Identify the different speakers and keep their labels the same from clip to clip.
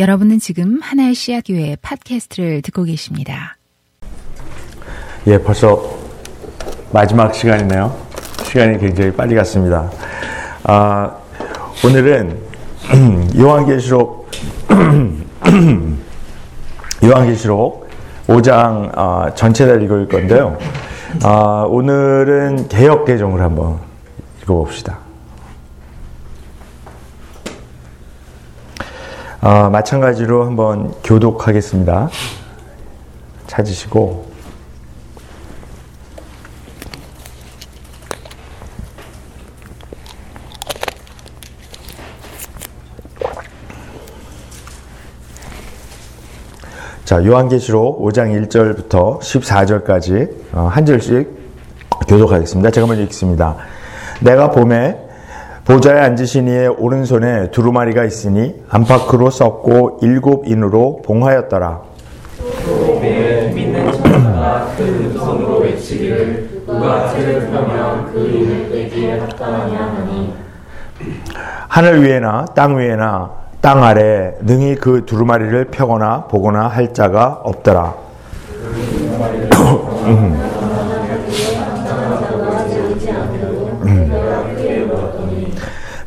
Speaker 1: 여러분은 지금 하나의 씨앗 교회 팟캐스트를 듣고 계십니다.
Speaker 2: 예, 벌써 마지막 시간이네요. 시간이 굉장히 빨리 갔습니다. 아, 오늘은 요한계시록 요한계시록 5장 아, 전체를 읽을 건데요. 아, 오늘은 개혁 개정을 한번 읽어봅시다. 아, 마찬가지로 한번 교독하겠습니다. 찾으시고 자, 요한계시록 5장 1절부터 14절까지 어, 한 절씩 교독하겠습니다. 제가 먼저 읽습니다. 내가 봄에 보좌에 앉으신 이의 오른손에 두루마리가 있으니 안팎으로 썼고 일곱 인으로 봉하였더라. 믿는 천사가 그 손으로 외치기를 누가 죄를 풀면 그 인을 떼기에 합당하냐 하니 하늘 위에나 땅 위에나 땅 아래 능히 그 두루마리를 펴거나 보거나 할 자가 없더라.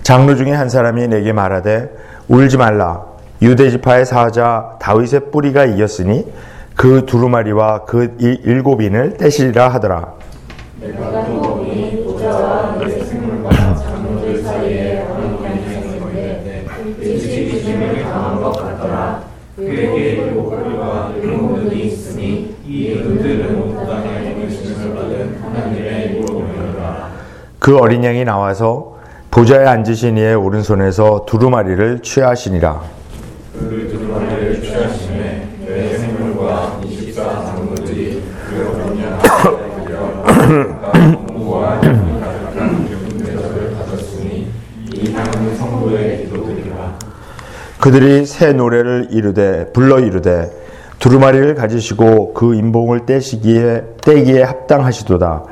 Speaker 2: 장로 중에 한 사람이 내게 말하되 울지 말라 유대 지파의 사자 다윗의 뿌리가 이겼으니 그 두루마리와 그 떼시리라 하더라. 일곱 하나님의 일곱 명이라. 그 어린 양이 나와서 보좌에 앉으신 이의 오른손에서 두루마리를 취하시니라. 그 두루마리를 취하심에 내 생물과 이십사 장로들이 그. 그들이 새 노래를 이르되 불러 이르되 두루마리를 가지시고 그 인봉을 떼시기에 떼기에 합당하시도다.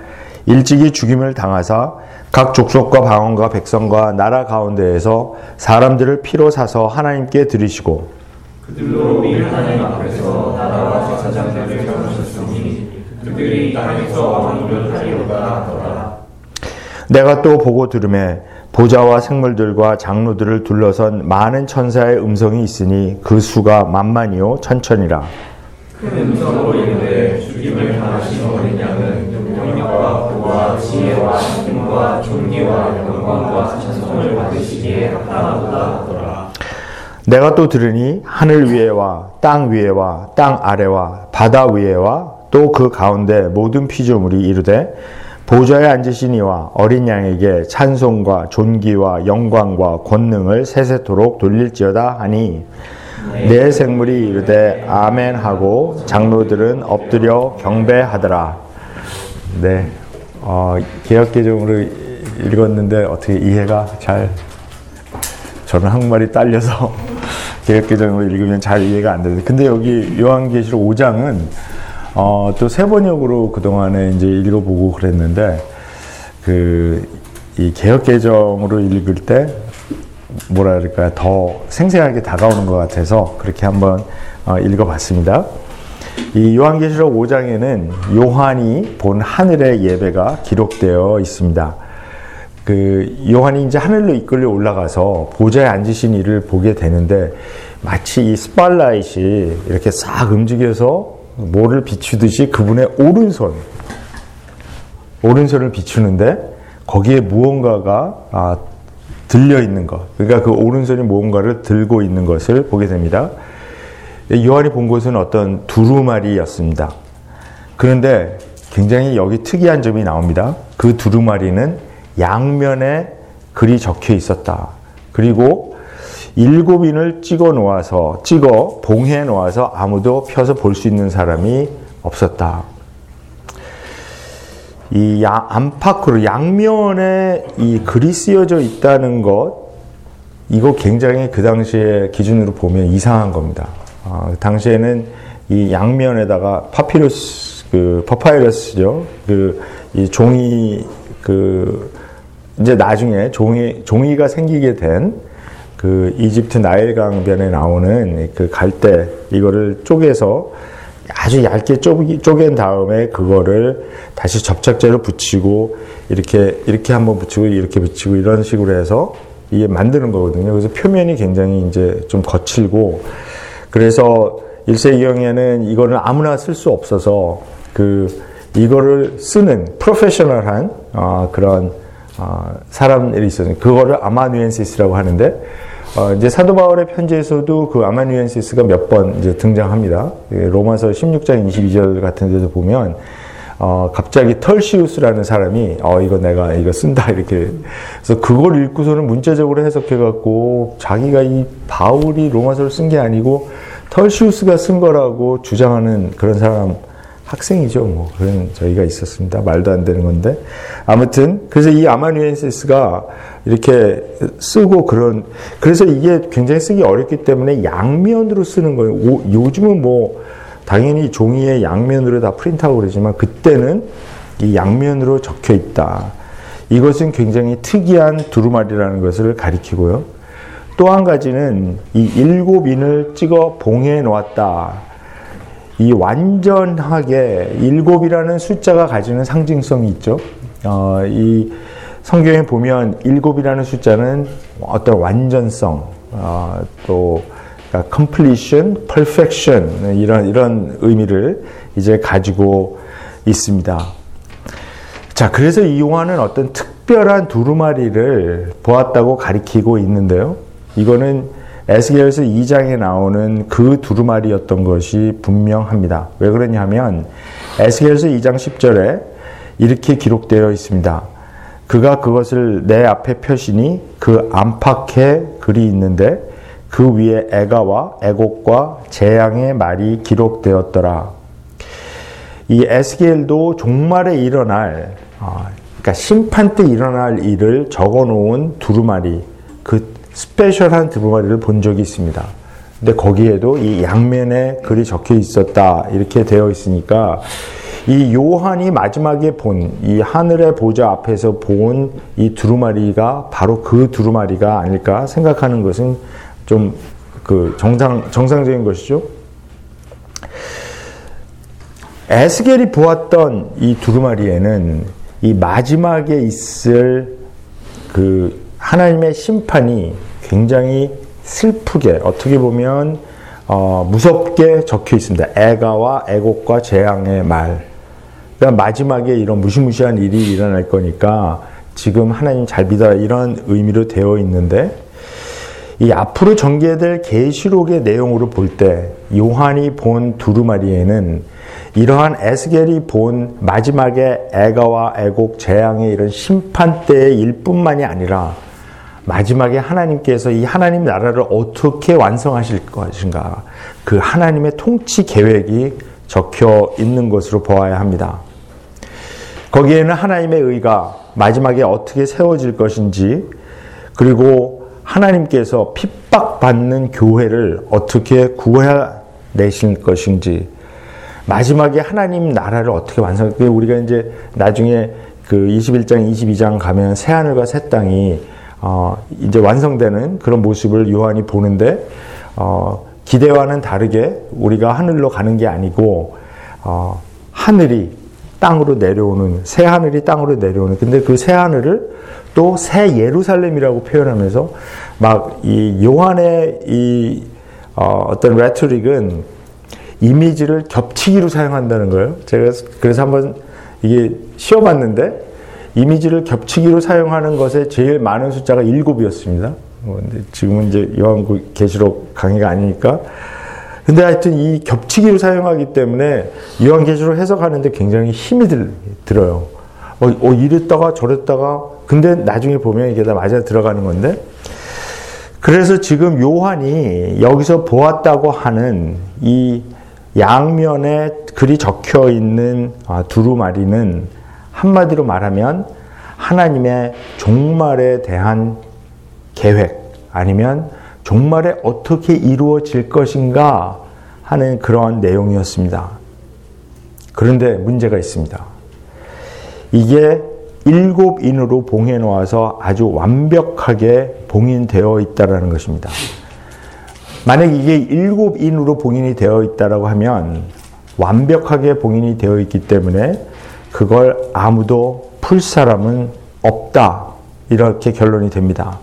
Speaker 2: 일찍이 죽임을 당하사 각 족속과 방언과 백성과 나라 가운데에서 사람들을 피로 사서 하나님께 드리시고 그들로 우리 하나님 앞에서 나라와 제사장들을 세우셨으니 그들이 땅에서 왕을 하리로다 하더라. 내가 또 보고 들음에 보좌와 생물들과 장로들을 둘러선 많은 천사의 음성이 있으니 그 수가 만만이요 천천이라. 큰 음성으로 이르되 죽임을 당하신 어린 양은 영역과 부와 지혜와 힘과 존귀와 영광과 찬송을 받으시기에 합당하도다. 내가 또 들으니 하늘 위에와 땅 위에와 땅 아래와 바다 위에와 또 그 가운데 모든 피조물이 이르되 보좌에 앉으신 이와 어린 양에게 찬송과 존귀와 영광과 권능을 세세토록 돌릴지어다 하니 내 생물이 이르되 아멘 하고 장로들은 엎드려 경배하더라. 네, 어, 개혁 개정으로 읽었는데 어떻게 이해가 잘 저는 한국말이 딸려서 개혁 개정으로 읽으면 잘 이해가 안 되는데 근데 여기 요한계시록 5장은 어, 또 세 번역으로 그동안에 이제 읽어보고 그랬는데, 그, 이 개혁 개정으로 읽을 때, 뭐라 그럴까, 더 생생하게 다가오는 것 같아서 그렇게 한번 어, 읽어봤습니다. 이 요한계시록 5장에는 요한이 본 하늘의 예배가 기록되어 있습니다. 그 요한이 이제 하늘로 이끌려 올라가서 보좌에 앉으신 이를 보게 되는데 마치 이 스팔라이트이 이렇게 싹 움직여서 뭐를 비추듯이 그분의 오른손, 오른손을 비추는데 거기에 무언가가 아, 들려 있는 것. 그러니까 그 오른손이 무언가를 들고 있는 것을 보게 됩니다. 요한이 본 것은 어떤 두루마리였습니다. 그런데 굉장히 여기 특이한 점이 나옵니다. 그 두루마리는 양면에 글이 적혀 있었다. 그리고 일곱 인을 찍어 놓아서 찍어 봉해 놓아서 아무도 펴서 볼 수 있는 사람이 없었다. 이 안팎으로 양면에 이 글이 쓰여져 있다는 것 이거 굉장히 그 당시에 기준으로 보면 이상한 겁니다. 아, 당시에는 이 양면에다가 파피루스 그 퍼파이러스죠. 그 이 종이 그 이제 나중에 종이 종이가 생기게 된 그 이집트 나일강변에 나오는 그 갈대 이거를 쪼개서 아주 얇게 쪼갠 다음에 그거를 다시 접착제로 붙이고 이렇게 이렇게 한번 붙이고 이렇게 붙이고 이런 식으로 해서 이게 만드는 거거든요. 그래서 표면이 굉장히 이제 좀 거칠고 그래서 일세기경에는 이거는 아무나 쓸 수 없어서 그 이거를 쓰는 프로페셔널한 어, 그런 어, 사람들이 있어요. 그거를 아마누엔시스라고 하는데 어, 이제 사도 바울의 편지에서도 그 아마누엔시스가 몇 번 이제 등장합니다. 예, 로마서 16장 22절 같은 데서 보면 어, 갑자기 털시우스라는 사람이 어 이거 내가 이거 쓴다 이렇게 그래서 그걸 읽고서는 문자적으로 해석해 갖고 자기가 이 바울이 로마서를 쓴 게 아니고 털시우스가 쓴 거라고 주장하는 그런 사람 학생이죠. 뭐 그런 저희가 있었습니다. 말도 안 되는 건데 아무튼 그래서 이 아마누엔시스가 이렇게 쓰고 그런 그래서 이게 굉장히 쓰기 어렵기 때문에 양면으로 쓰는 거예요. 오, 요즘은 뭐 당연히 종이에 양면으로 다 프린트하고 그러지만 그때는 이 양면으로 적혀 있다. 이것은 굉장히 특이한 두루마리라는 것을 가리키고요. 또 한 가지는 이 일곱 인을 찍어 봉해 놓았다. 이 완전하게 일곱이라는 숫자가 가지는 상징성이 있죠. 어, 이 성경에 보면 일곱이라는 숫자는 어떤 완전성, 어, 또 그러니까 completion, perfection 이런 이런 의미를 이제 가지고 있습니다. 자, 그래서 이 요한은 어떤 특별한 두루마리를 보았다고 가리키고 있는데요. 이거는 에스겔서 2장에 나오는 그 두루마리였던 것이 분명합니다. 왜 그러냐면 에스겔서 2장 10절에 이렇게 기록되어 있습니다. 그가 그것을 내 앞에 펴시니 그 안팎에 글이 있는데 그 위에 애가와 애곡과 재앙의 말이 기록되었더라. 이 에스겔도 종말에 일어날 아, 그러니까 심판 때 일어날 일을 적어 놓은 두루마리 그 스페셜한 두루마리를 본 적이 있습니다. 근데 거기에도 이 양면에 글이 적혀 있었다 이렇게 되어 있으니까 이 요한이 마지막에 본 이 하늘의 보좌 앞에서 본 이 두루마리가 바로 그 두루마리가 아닐까 생각하는 것은 좀 그 정상 정상적인 것이죠. 에스겔이 보았던 이 두루마리에는 이 마지막에 있을 그 하나님의 심판이 굉장히 슬프게 어떻게 보면 어, 무섭게 적혀 있습니다. 애가와 애곡과 재앙의 말. 그러니까 마지막에 이런 무시무시한 일이 일어날 거니까 지금 하나님 잘 믿어라 이런 의미로 되어 있는데 이 앞으로 전개될 계시록의 내용으로 볼 때 요한이 본 두루마리에는 이러한 에스겔이 본 마지막에 애가와 애곡 재앙의 이런 심판 때의 일뿐만이 아니라 마지막에 하나님께서 이 하나님 나라를 어떻게 완성하실 것인가 그 하나님의 통치 계획이 적혀 있는 것으로 보아야 합니다. 거기에는 하나님의 의가 마지막에 어떻게 세워질 것인지 그리고 하나님께서 핍박받는 교회를 어떻게 구해내실 것인지 마지막에 하나님 나라를 어떻게 완성 우리가 이제 나중에 그 21장 22장 가면 새 하늘과 새 땅이 어, 이제 완성되는 그런 모습을 요한이 보는데 어, 기대와는 다르게 우리가 하늘로 가는 게 아니고 어, 하늘이 땅으로 내려오는 새 하늘이 땅으로 내려오는. 근데 그 새 하늘을 또 새 예루살렘이라고 표현하면서 막 이 요한의 이 어, 어떤 레토릭은 이미지를 겹치기로 사용한다는 거예요. 제가 그래서 한번 이게 쉬어봤는데 이미지를 겹치기로 사용하는 것에 제일 많은 숫자가 일곱이었습니다. 뭐 지금은 이제 요한계시록 강의가 아니니까. 근데 하여튼 이 겹치기로 사용하기 때문에 요한계시록 해석하는데 굉장히 힘이 들, 들어요. 어, 어, 이랬다가 저랬다가 근데 나중에 보면 이게 다 맞아 들어가는 건데 그래서 지금 요한이 여기서 보았다고 하는 이 양면에 글이 적혀 있는 아, 두루마리는 한마디로 말하면 하나님의 종말에 대한 계획 아니면 종말에 어떻게 이루어질 것인가 하는 그러한 내용이었습니다. 그런데 문제가 있습니다. 이게 일곱 인으로 봉해 놓아서 아주 완벽하게 봉인되어 있다라는 것입니다. 만약 이게 일곱 인으로 봉인이 되어 있다라고 하면 완벽하게 봉인이 되어 있기 때문에 그걸 아무도 풀 사람은 없다. 이렇게 결론이 됩니다.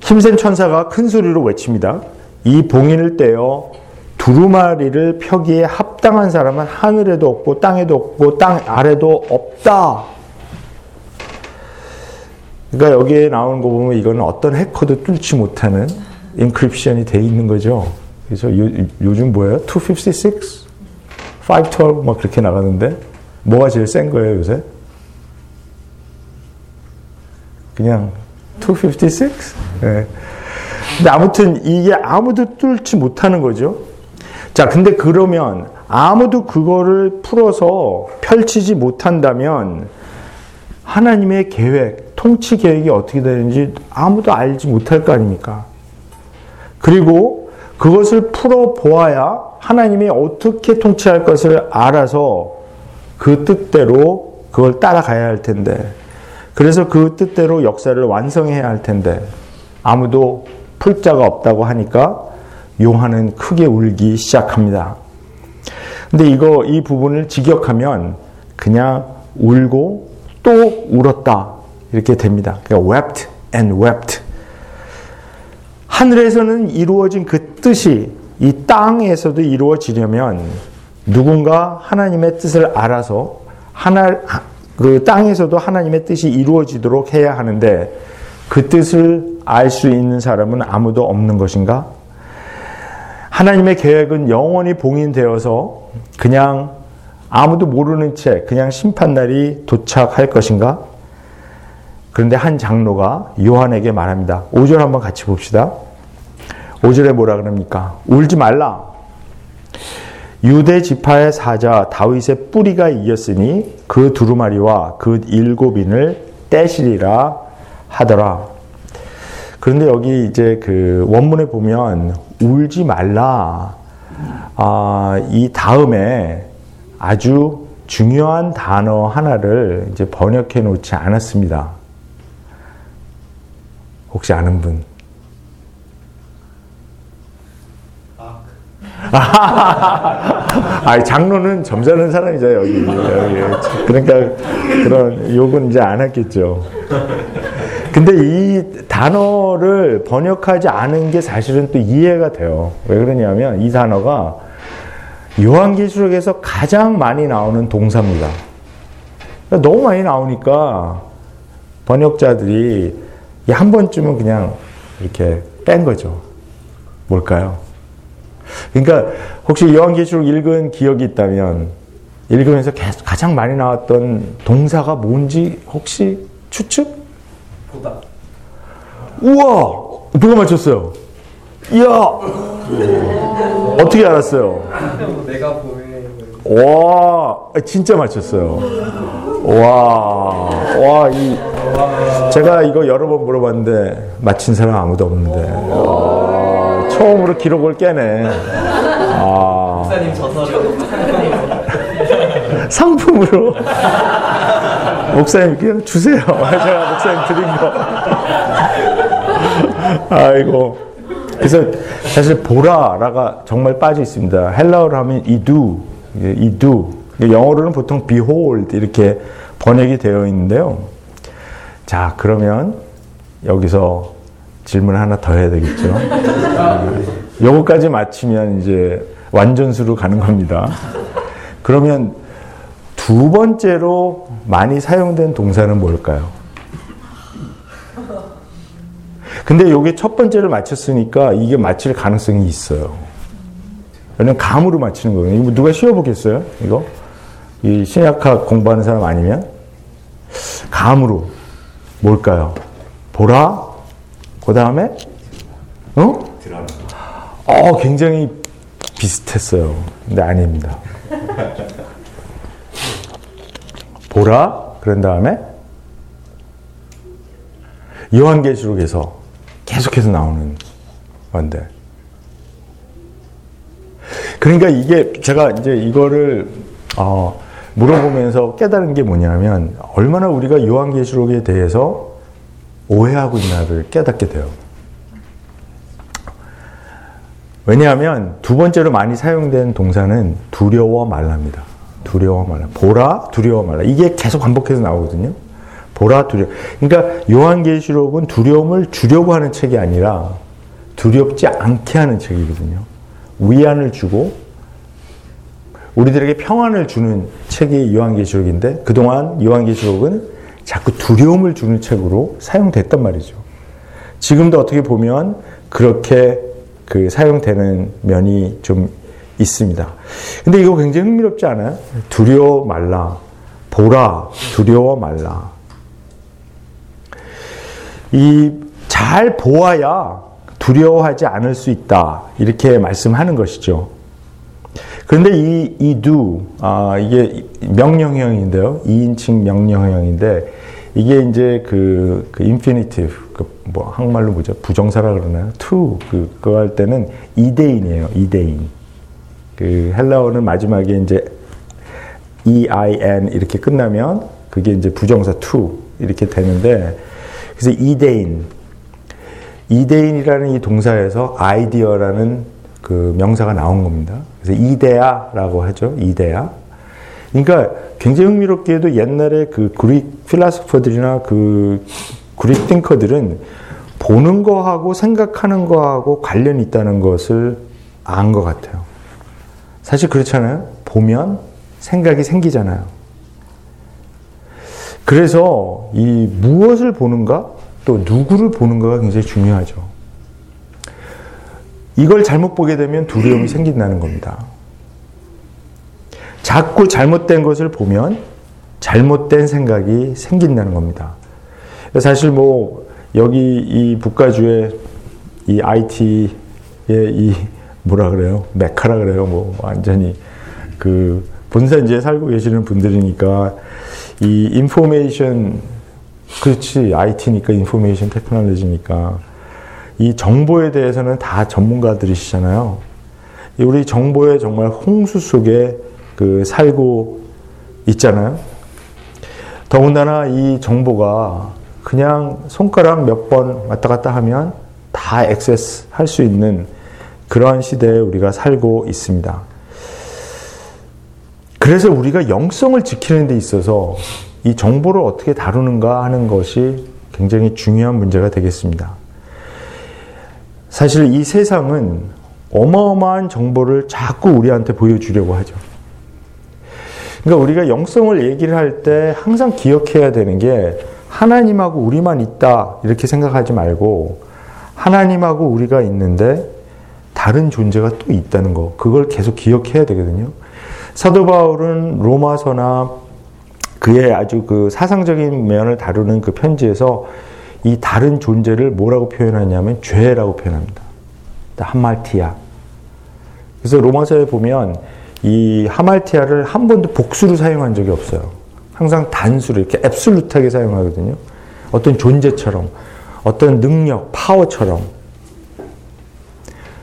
Speaker 2: 힘센 천사가 큰 소리로 외칩니다. 이 봉인을 떼어 두루마리를 펴기에 합당한 사람은 하늘에도 없고 땅에도 없고 땅 아래도 없다. 그러니까 여기에 나오는 거 보면 이거는 어떤 해커도 뚫지 못하는 encryption이 돼 있는 거죠. 그래서 요, 요즘 뭐예요? 256? 512? 막 그렇게 나가는데 뭐가 제일 센 거예요 요새? 그냥 256? 네. 근데 아무튼 이게 아무도 뚫지 못하는 거죠. 자, 근데 그러면 아무도 그거를 풀어서 펼치지 못한다면 하나님의 계획, 통치 계획이 어떻게 되는지 아무도 알지 못할 거 아닙니까? 그리고 그것을 풀어 보아야 하나님이 어떻게 통치할 것을 알아서 그 뜻대로 그걸 따라가야 할 텐데, 그래서 그 뜻대로 역사를 완성해야 할 텐데, 아무도 풀 자가 없다고 하니까 요한은 크게 울기 시작합니다. 근데 이거, 이 부분을 직역하면 그냥 울고 또 울었다. 이렇게 됩니다. 그러니까 wept and wept. 하늘에서는 이루어진 그 뜻이 이 땅에서도 이루어지려면 누군가 하나님의 뜻을 알아서 하나 그 땅에서도 하나님의 뜻이 이루어지도록 해야 하는데 그 뜻을 알 수 있는 사람은 아무도 없는 것인가? 하나님의 계획은 영원히 봉인되어서 그냥 아무도 모르는 채 그냥 심판날이 도착할 것인가? 그런데 한 장로가 요한에게 말합니다. 5절 한번 같이 봅시다. 5절에 뭐라 그럽니까? 울지 말라. 유대 지파의 사자 다윗의 뿌리가 이겼으니 그 두루마리와 그 일곱인을 떼시리라 하더라. 그런데 여기 이제 그 원문에 보면 울지 말라. 아, 이 다음에 아주 중요한 단어 하나를 이제 번역해 놓지 않았습니다. 혹시 아는 분? 아, 장로는 점잖은 사람이죠 여기. 여기. 그러니까 그런 욕은 이제 안 했겠죠. 근데 이 단어를 번역하지 않은 게 사실은 또 이해가 돼요. 왜 그러냐면 이 단어가 요한계시록에서 가장 많이 나오는 동사입니다. 그러니까 너무 많이 나오니까 번역자들이 한 번쯤은 그냥 이렇게 뺀 거죠. 뭘까요? 그러니까 혹시 요한계시록 읽은 기억이 있다면 읽으면서 계속 가장 많이 나왔던 동사가 뭔지 혹시 추측? 보다. 우와! 누가 맞췄어요? 이야! 어떻게 알았어요? 내가 보내. 와, 진짜 맞췄어요. 와, 와, 이, 제가 이거 여러 번 물어봤는데, 맞힌 사람 아무도 없는데. 와, 처음으로 기록을 깨네. 아. 목사님 저서를. 상품으로. 목사님 그냥 주세요. 제가 목사님 드린 거. 아이고. 그래서 사실 보라라가 정말 빠져 있습니다. 헬라어로 하면 이두, 이두. 영어로는 보통 behold 이렇게 번역이 되어 있는데요. 자, 그러면 여기서 질문 하나 더 해야 되겠죠. 요거까지 마치면 이제 완전수로 가는 겁니다. 그러면 두 번째로 많이 사용된 동사는 뭘까요? 근데 이게 첫 번째를 맞췄으니까 이게 맞힐 가능성이 있어요. 왜냐면 감으로 맞히는 거예요. 누가 쉬어보겠어요? 이거? 이 신약학 공부하는 사람 아니면? 감으로. 뭘까요? 보라? 그 다음에? 어? 어, 굉장히 비슷했어요. 근데 아닙니다. 보라. 그런 다음에 요한계시록에서 계속해서 나오는 건데. 그러니까 이게 제가 이제 이거를 어 물어보면서 깨달은 게 뭐냐면 얼마나 우리가 요한계시록에 대해서 오해하고 있나를 깨닫게 돼요. 왜냐하면 두 번째로 많이 사용된 동사는 두려워 말랍니다. 두려워 말라. 보라, 두려워 말라. 이게 계속 반복해서 나오거든요. 보라, 두려. 그러니까 요한계시록은 두려움을 주려고 하는 책이 아니라 두렵지 않게 하는 책이거든요. 위안을 주고 우리들에게 평안을 주는 책이 요한계시록인데 그동안 요한계시록은 자꾸 두려움을 주는 책으로 사용됐단 말이죠. 지금도 어떻게 보면 그렇게 그 사용되는 면이 좀 있습니다. 근데 이거 굉장히 흥미롭지 않아요? 두려워 말라. 보라. 두려워 말라. 이 잘 보아야 두려워하지 않을 수 있다. 이렇게 말씀하는 것이죠. 그런데 이, 이 do, 아, 이게 명령형인데요. 2인칭 명령형인데, 이게 이제 그, 그 infinitive, 그 뭐, 한말로 뭐죠? 부정사라 그러나요? to, 그, 그거 할 때는 이대인이에요. 이대인. 그 헬라어는 마지막에 이제 ein 이렇게 끝나면 그게 이제 부정사 to 이렇게 되는데, 그래서 이대인, 이대인이라는 이 동사에서 아이디어라는 그 명사가 나온 겁니다. 그래서 이데아라고 하죠. 이데아. 그러니까 굉장히 흥미롭게도 옛날에 그 그릭 필라소퍼들이나 그 그릭 띵커들은 보는 거하고 생각하는 거하고 관련이 있다는 것을 안 것 같아요. 사실 그렇잖아요. 보면 생각이 생기잖아요. 그래서 이 무엇을 보는가 또 누구를 보는가가 굉장히 중요하죠. 이걸 잘못 보게 되면 두려움이 생긴다는 겁니다. 자꾸 잘못된 것을 보면 잘못된 생각이 생긴다는 겁니다. 사실 뭐 여기 이 북가주의 이 IT의 이 뭐라 그래요? 메카라 그래요. 뭐 완전히 그 본산지에 살고 계시는 분들이니까 이 인포메이션 그렇지 IT니까 인포메이션 테크놀로지니까 이 정보에 대해서는 다 전문가들이시잖아요. 우리 정보의 정말 홍수 속에 그 살고 있잖아요. 더군다나 이 정보가 그냥 손가락 몇 번 왔다 갔다 하면 다 액세스 할 수 있는 그러한 시대에 우리가 살고 있습니다. 그래서 우리가 영성을 지키는 데 있어서 이 정보를 어떻게 다루는가 하는 것이 굉장히 중요한 문제가 되겠습니다. 사실 이 세상은 어마어마한 정보를 자꾸 우리한테 보여주려고 하죠. 그러니까 우리가 영성을 얘기를 할 때 항상 기억해야 되는 게 하나님하고 우리만 있다 이렇게 생각하지 말고 하나님하고 우리가 있는데 다른 존재가 또 있다는 거, 그걸 계속 기억해야 되거든요. 사도 바울은 로마서나 그의 아주 그 사상적인 면을 다루는 그 편지에서 이 다른 존재를 뭐라고 표현하냐면 죄라고 표현합니다. 하말티아. 그래서 로마서에 보면 이 하말티아를 한 번도 복수로 사용한 적이 없어요. 항상 단수로 이렇게 앱솔루트하게 사용하거든요. 어떤 존재처럼, 어떤 능력, 파워처럼.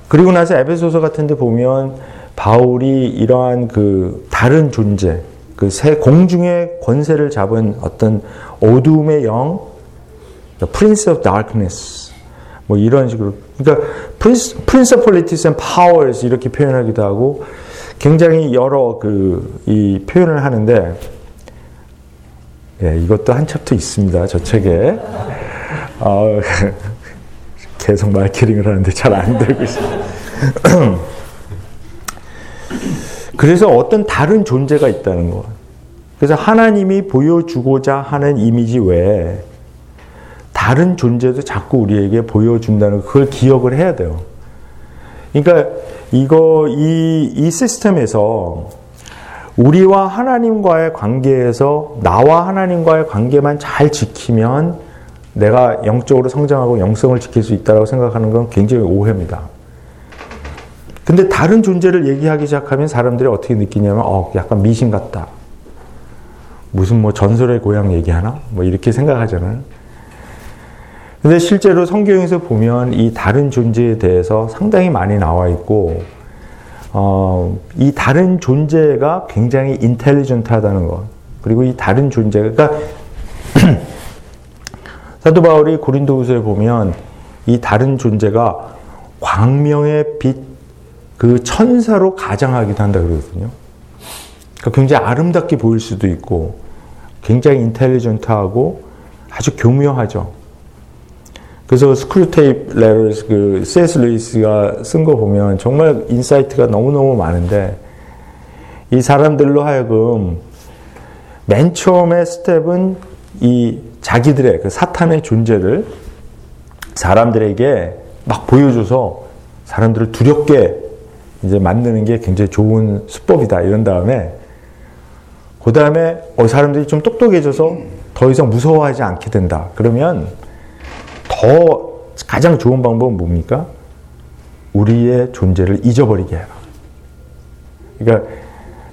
Speaker 2: 그리고 나서 에베소서 같은 데 보면 바울이 이러한 그 다른 존재, 그 새 공중의 권세를 잡은 어떤 어둠의 영, Prince of Darkness, 뭐 이런 식으로. 그러니까 Principalities and Powers 이렇게 표현하기도 하고 굉장히 여러 그 이 표현을 하는데 예, 이것도 한 챕터 있습니다. 저 책에. 어, 계속 마케팅을 하는데 잘 안 되고 있어요. 그래서 어떤 다른 존재가 있다는 거. 그래서 하나님이 보여주고자 하는 이미지 외에 다른 존재도 자꾸 우리에게 보여준다는 그걸 기억을 해야 돼요. 그러니까 이거 이, 이 시스템에서 우리와 하나님과의 관계에서 나와 하나님과의 관계만 잘 지키면 내가 영적으로 성장하고 영성을 지킬 수 있다고 생각하는 건 굉장히 오해입니다. 근데 다른 존재를 얘기하기 시작하면 사람들이 어떻게 느끼냐면, 어, 약간 미신 같다. 무슨 뭐 전설의 고향 얘기하나? 뭐 이렇게 생각하잖아요. 근데 실제로 성경에서 보면 이 다른 존재에 대해서 상당히 많이 나와 있고, 어, 이 다른 존재가 굉장히 인텔리전트 하다는 것. 그리고 이 다른 존재가 그러니까 사도 바울이 고린도후서에 보면 이 다른 존재가 광명의 빛 그 천사로 가장하기도 한다 그러거든요. 그러니까 굉장히 아름답게 보일 수도 있고 굉장히 intelligent하고 아주 교묘하죠. 그래서 Screwtape Letters 그 C.S. 루이스가 쓴 거 보면 정말 insight가 너무너무 많은데 이 사람들로 하여금 맨 처음에 step은 이 자기들의 그 사탄의 존재를 사람들에게 막 보여줘서 사람들을 두렵게 이제 만드는 게 굉장히 좋은 수법이다 이런 다음에 그 다음에 어, 사람들이 좀 똑똑해져서 더 이상 무서워하지 않게 된다. 그러면 더 가장 좋은 방법은 뭡니까? 우리의 존재를 잊어버리게 해라. 그러니까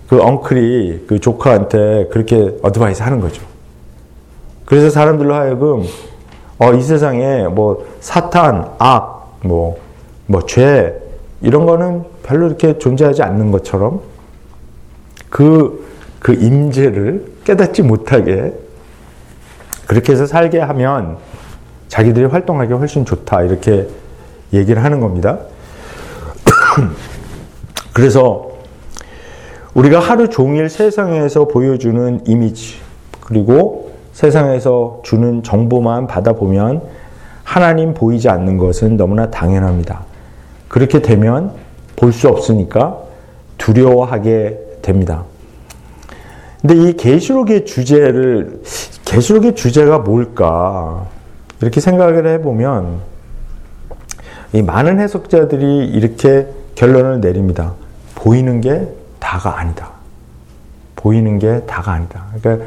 Speaker 2: 그 엉클이 그 조카한테 그렇게 어드바이스 하는 거죠. 그래서 사람들로 하여금 어, 이 세상에 뭐 사탄, 악, 뭐, 뭐 죄, 이런 거는 별로 이렇게 존재하지 않는 것처럼 그, 그 임재를 깨닫지 못하게 그렇게 해서 살게 하면 자기들이 활동하기 훨씬 좋다. 이렇게 얘기를 하는 겁니다. 그래서 우리가 하루 종일 세상에서 보여주는 이미지, 그리고 세상에서 주는 정보만 받아보면 하나님 보이지 않는 것은 너무나 당연합니다. 그렇게 되면 볼 수 없으니까 두려워하게 됩니다. 근데 이 계시록의 주제를 계시록의 주제가 뭘까? 이렇게 생각을 해 보면 이 많은 해석자들이 이렇게 결론을 내립니다. 보이는 게 다가 아니다. 보이는 게 다가 아니다. 그러니까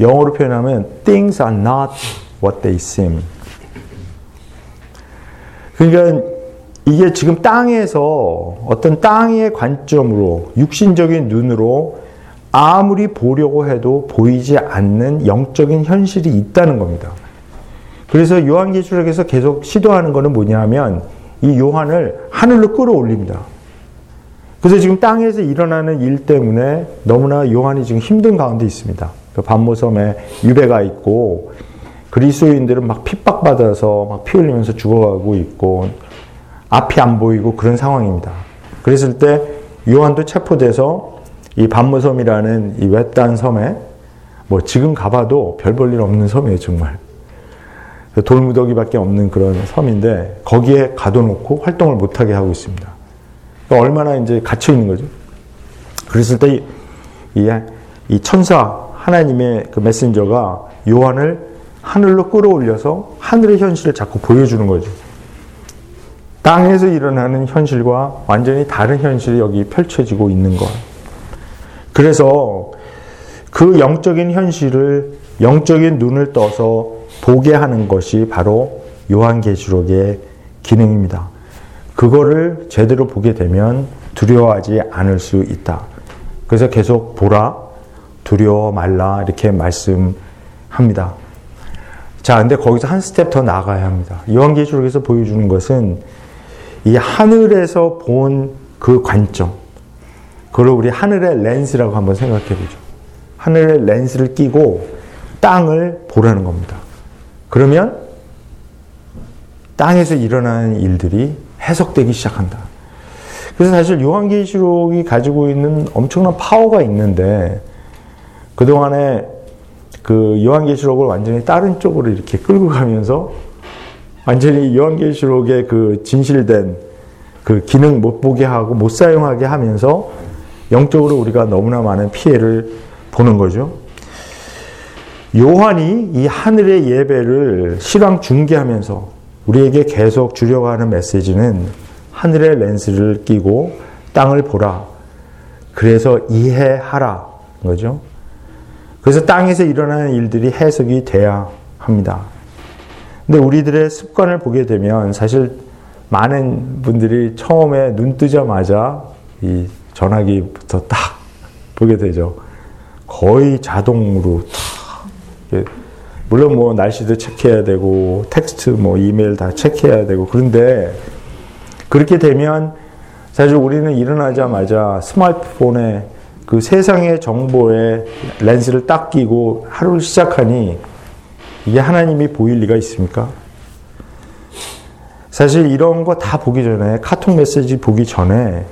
Speaker 2: 영어로 표현하면 things are not what they seem. 그러니까 이게 지금 땅에서 어떤 땅의 관점으로 육신적인 눈으로 아무리 보려고 해도 보이지 않는 영적인 현실이 있다는 겁니다. 그래서 요한계시록에서 계속 시도하는 것은 뭐냐면 이 요한을 하늘로 끌어올립니다. 그래서 지금 땅에서 일어나는 일 때문에 너무나 요한이 지금 힘든 가운데 있습니다. 그 반모섬에 유배가 있고 그리스도인들은 막 핍박받아서 막 피 흘리면서 죽어가고 있고 앞이 안 보이고 그런 상황입니다. 그랬을 때 요한도 체포돼서 이 반모섬이라는 이 외딴 섬에 뭐 지금 가봐도 별 볼 일 없는 섬이에요 정말. 돌무더기밖에 없는 그런 섬인데 거기에 가둬놓고 활동을 못하게 하고 있습니다. 그러니까 얼마나 이제 갇혀 있는 거죠. 그랬을 때이이 천사 하나님의 그 메신저가 요한을 하늘로 끌어올려서 하늘의 현실을 자꾸 보여주는 거죠. 땅에서 일어나는 현실과 완전히 다른 현실이 여기 펼쳐지고 있는 것. 그래서 그 영적인 현실을 영적인 눈을 떠서 보게 하는 것이 바로 요한계시록의 기능입니다. 그거를 제대로 보게 되면 두려워하지 않을 수 있다. 그래서 계속 보라, 두려워 말라 이렇게 말씀합니다. 자, 근데 거기서 한 스텝 더 나가야 합니다. 요한계시록에서 보여주는 것은 이 하늘에서 본 그 관점, 그걸 우리 하늘의 렌즈라고 한번 생각해 보죠. 하늘의 렌즈를 끼고 땅을 보라는 겁니다. 그러면 땅에서 일어나는 일들이 해석되기 시작한다. 그래서 사실 요한계시록이 가지고 있는 엄청난 파워가 있는데 그동안에 그 요한계시록을 완전히 다른 쪽으로 이렇게 끌고 가면서 완전히 요한계시록의 그 진실된 그 기능 못 보게 하고 못 사용하게 하면서 영적으로 우리가 너무나 많은 피해를 보는 거죠. 요한이 이 하늘의 예배를 실황 중계하면서 우리에게 계속 주려고 하는 메시지는 하늘의 렌스를 끼고 땅을 보라. 그래서 이해하라. 거죠. 그래서 땅에서 일어나는 일들이 해석이 돼야 합니다. 근데 우리들의 습관을 보게 되면 사실 많은 분들이 처음에 눈 뜨자마자 이 전화기부터 딱 보게 되죠. 거의 자동으로 탁. 물론 뭐 날씨도 체크해야 되고 텍스트 뭐 이메일 다 체크해야 되고 그런데 그렇게 되면 사실 우리는 일어나자마자 스마트폰에 그 세상의 정보에 렌즈를 딱 끼고 하루를 시작하니 이게 하나님이 보일 리가 있습니까? 사실 이런 거 다 보기 전에 카톡 메시지 보기 전에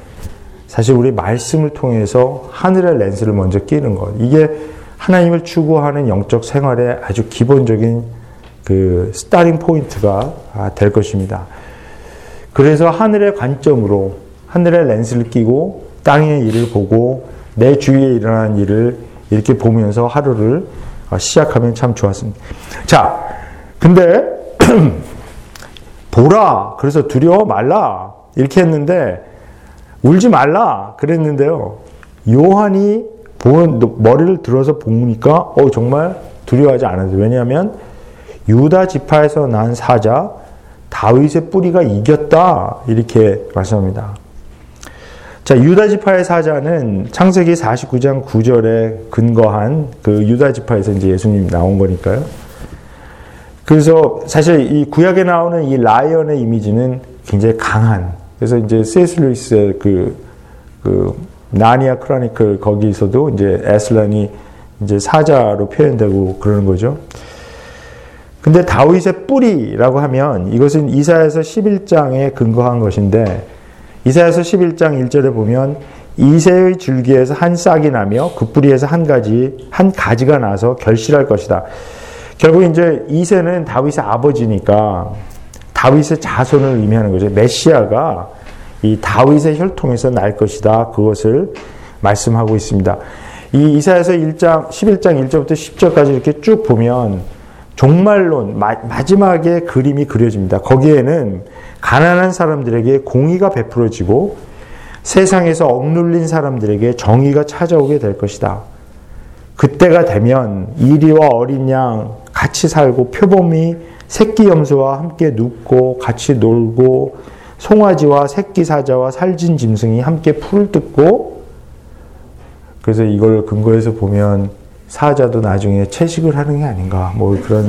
Speaker 2: 사실 우리 말씀을 통해서 하늘의 렌즈를 먼저 끼는 것 이게 하나님을 추구하는 영적 생활의 아주 기본적인 그 starting point가 될 것입니다. 그래서 하늘의 관점으로 하늘의 렌즈를 끼고 땅의 일을 보고 내 주위에 일어나는 일을 이렇게 보면서 하루를 시작하면 참 좋았습니다. 자, 근데 보라. 그래서 두려워 말라. 이렇게 했는데 울지 말라. 그랬는데요. 요한이 본 머리를 들어서 보니까 어 정말 두려워하지 않았어요. 왜냐하면 유다 지파에서 난 사자 다윗의 뿌리가 이겼다 이렇게 말씀합니다. 자, 유다 지파의 사자는 창세기 49장 9절에 근거한 그 유다 지파에서 이제 예수님 나온 거니까요. 그래서 사실 이 구약에 나오는 이 라이언의 이미지는 굉장히 강한. 그래서 이제 세스 루이스의 그, 그, 나니아 크로니클 거기서도 이제 에슬란이 이제 사자로 표현되고 그러는 거죠. 근데 다윗의 뿌리라고 하면 이것은 이사야서 11장에 근거한 것인데 이사야서 11장 1절에 보면 이새의 줄기에서 한 싹이 나며 그 뿌리에서 한 가지 한 가지가 나서 결실할 것이다. 결국 이제 이새는 다윗의 아버지니까 다윗의 자손을 의미하는 거죠. 메시아가 이 다윗의 혈통에서 날 것이다. 그것을 말씀하고 있습니다. 이 이사야서 1장 11장 1절부터 10절까지 이렇게 쭉 보면 종말론 마, 마지막에 그림이 그려집니다. 거기에는 가난한 사람들에게 공의가 베풀어지고 세상에서 억눌린 사람들에게 정의가 찾아오게 될 것이다. 그때가 되면 이리와 어린 양 같이 살고 표범이 새끼 염소와 함께 눕고 같이 놀고 송아지와 새끼 사자와 살진 짐승이 함께 풀을 뜯고 그래서 이걸 근거해서 보면 사자도 나중에 채식을 하는 게 아닌가 뭐 그런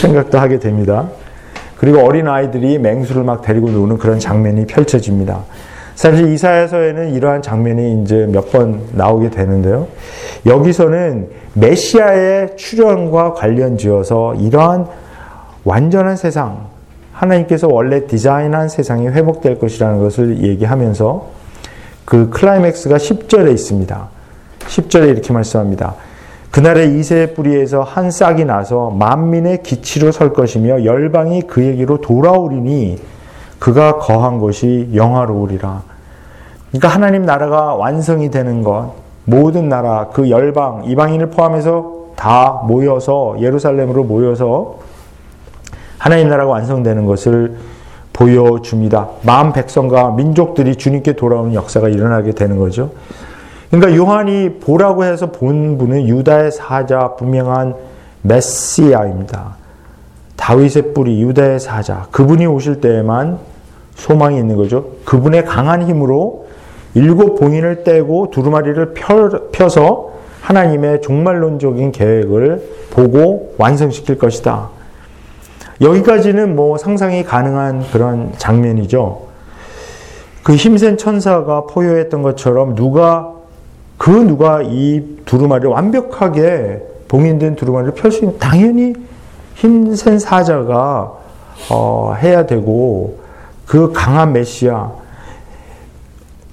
Speaker 2: 생각도 하게 됩니다. 그리고 어린 아이들이 맹수를 막 데리고 노는 그런 장면이 펼쳐집니다. 사실 이사야서에는 이러한 장면이 이제 몇 번 나오게 되는데요. 여기서는 메시아의 출현과 관련 지어서 이러한 완전한 세상, 하나님께서 원래 디자인한 세상이 회복될 것이라는 것을 얘기하면서 그 클라이맥스가 10절에 있습니다. 10절에 이렇게 말씀합니다. 그날에 이새의 뿌리에서 한 싹이 나서 만민의 기치로 설 것이며 열방이 그에게로 돌아오리니 그가 거한 것이 영화로우리라. 그러니까 하나님 나라가 완성이 되는 것, 모든 나라, 그 열방, 이방인을 포함해서 다 모여서 예루살렘으로 모여서 하나님 나라가 완성되는 것을 보여줍니다. 마음 백성과 민족들이 주님께 돌아오는 역사가 일어나게 되는 거죠. 그러니까 요한이 보라고 해서 본 분은 유다의 사자 분명한 메시아입니다. 다윗의 뿌리 유다의 사자 그분이 오실 때에만 소망이 있는 거죠. 그분의 강한 힘으로 일곱 봉인을 떼고 두루마리를 펴, 서 하나님의 종말론적인 계획을 보고 완성시킬 것이다. 여기까지는 뭐 상상이 가능한 그런 장면이죠. 그 힘센 천사가 포효했던 것처럼 누가 그 누가 이 두루마리를 완벽하게 봉인된 두루마리를 펼 수 있는 당연히 힘센 사자가 어, 해야 되고 그 강한 메시아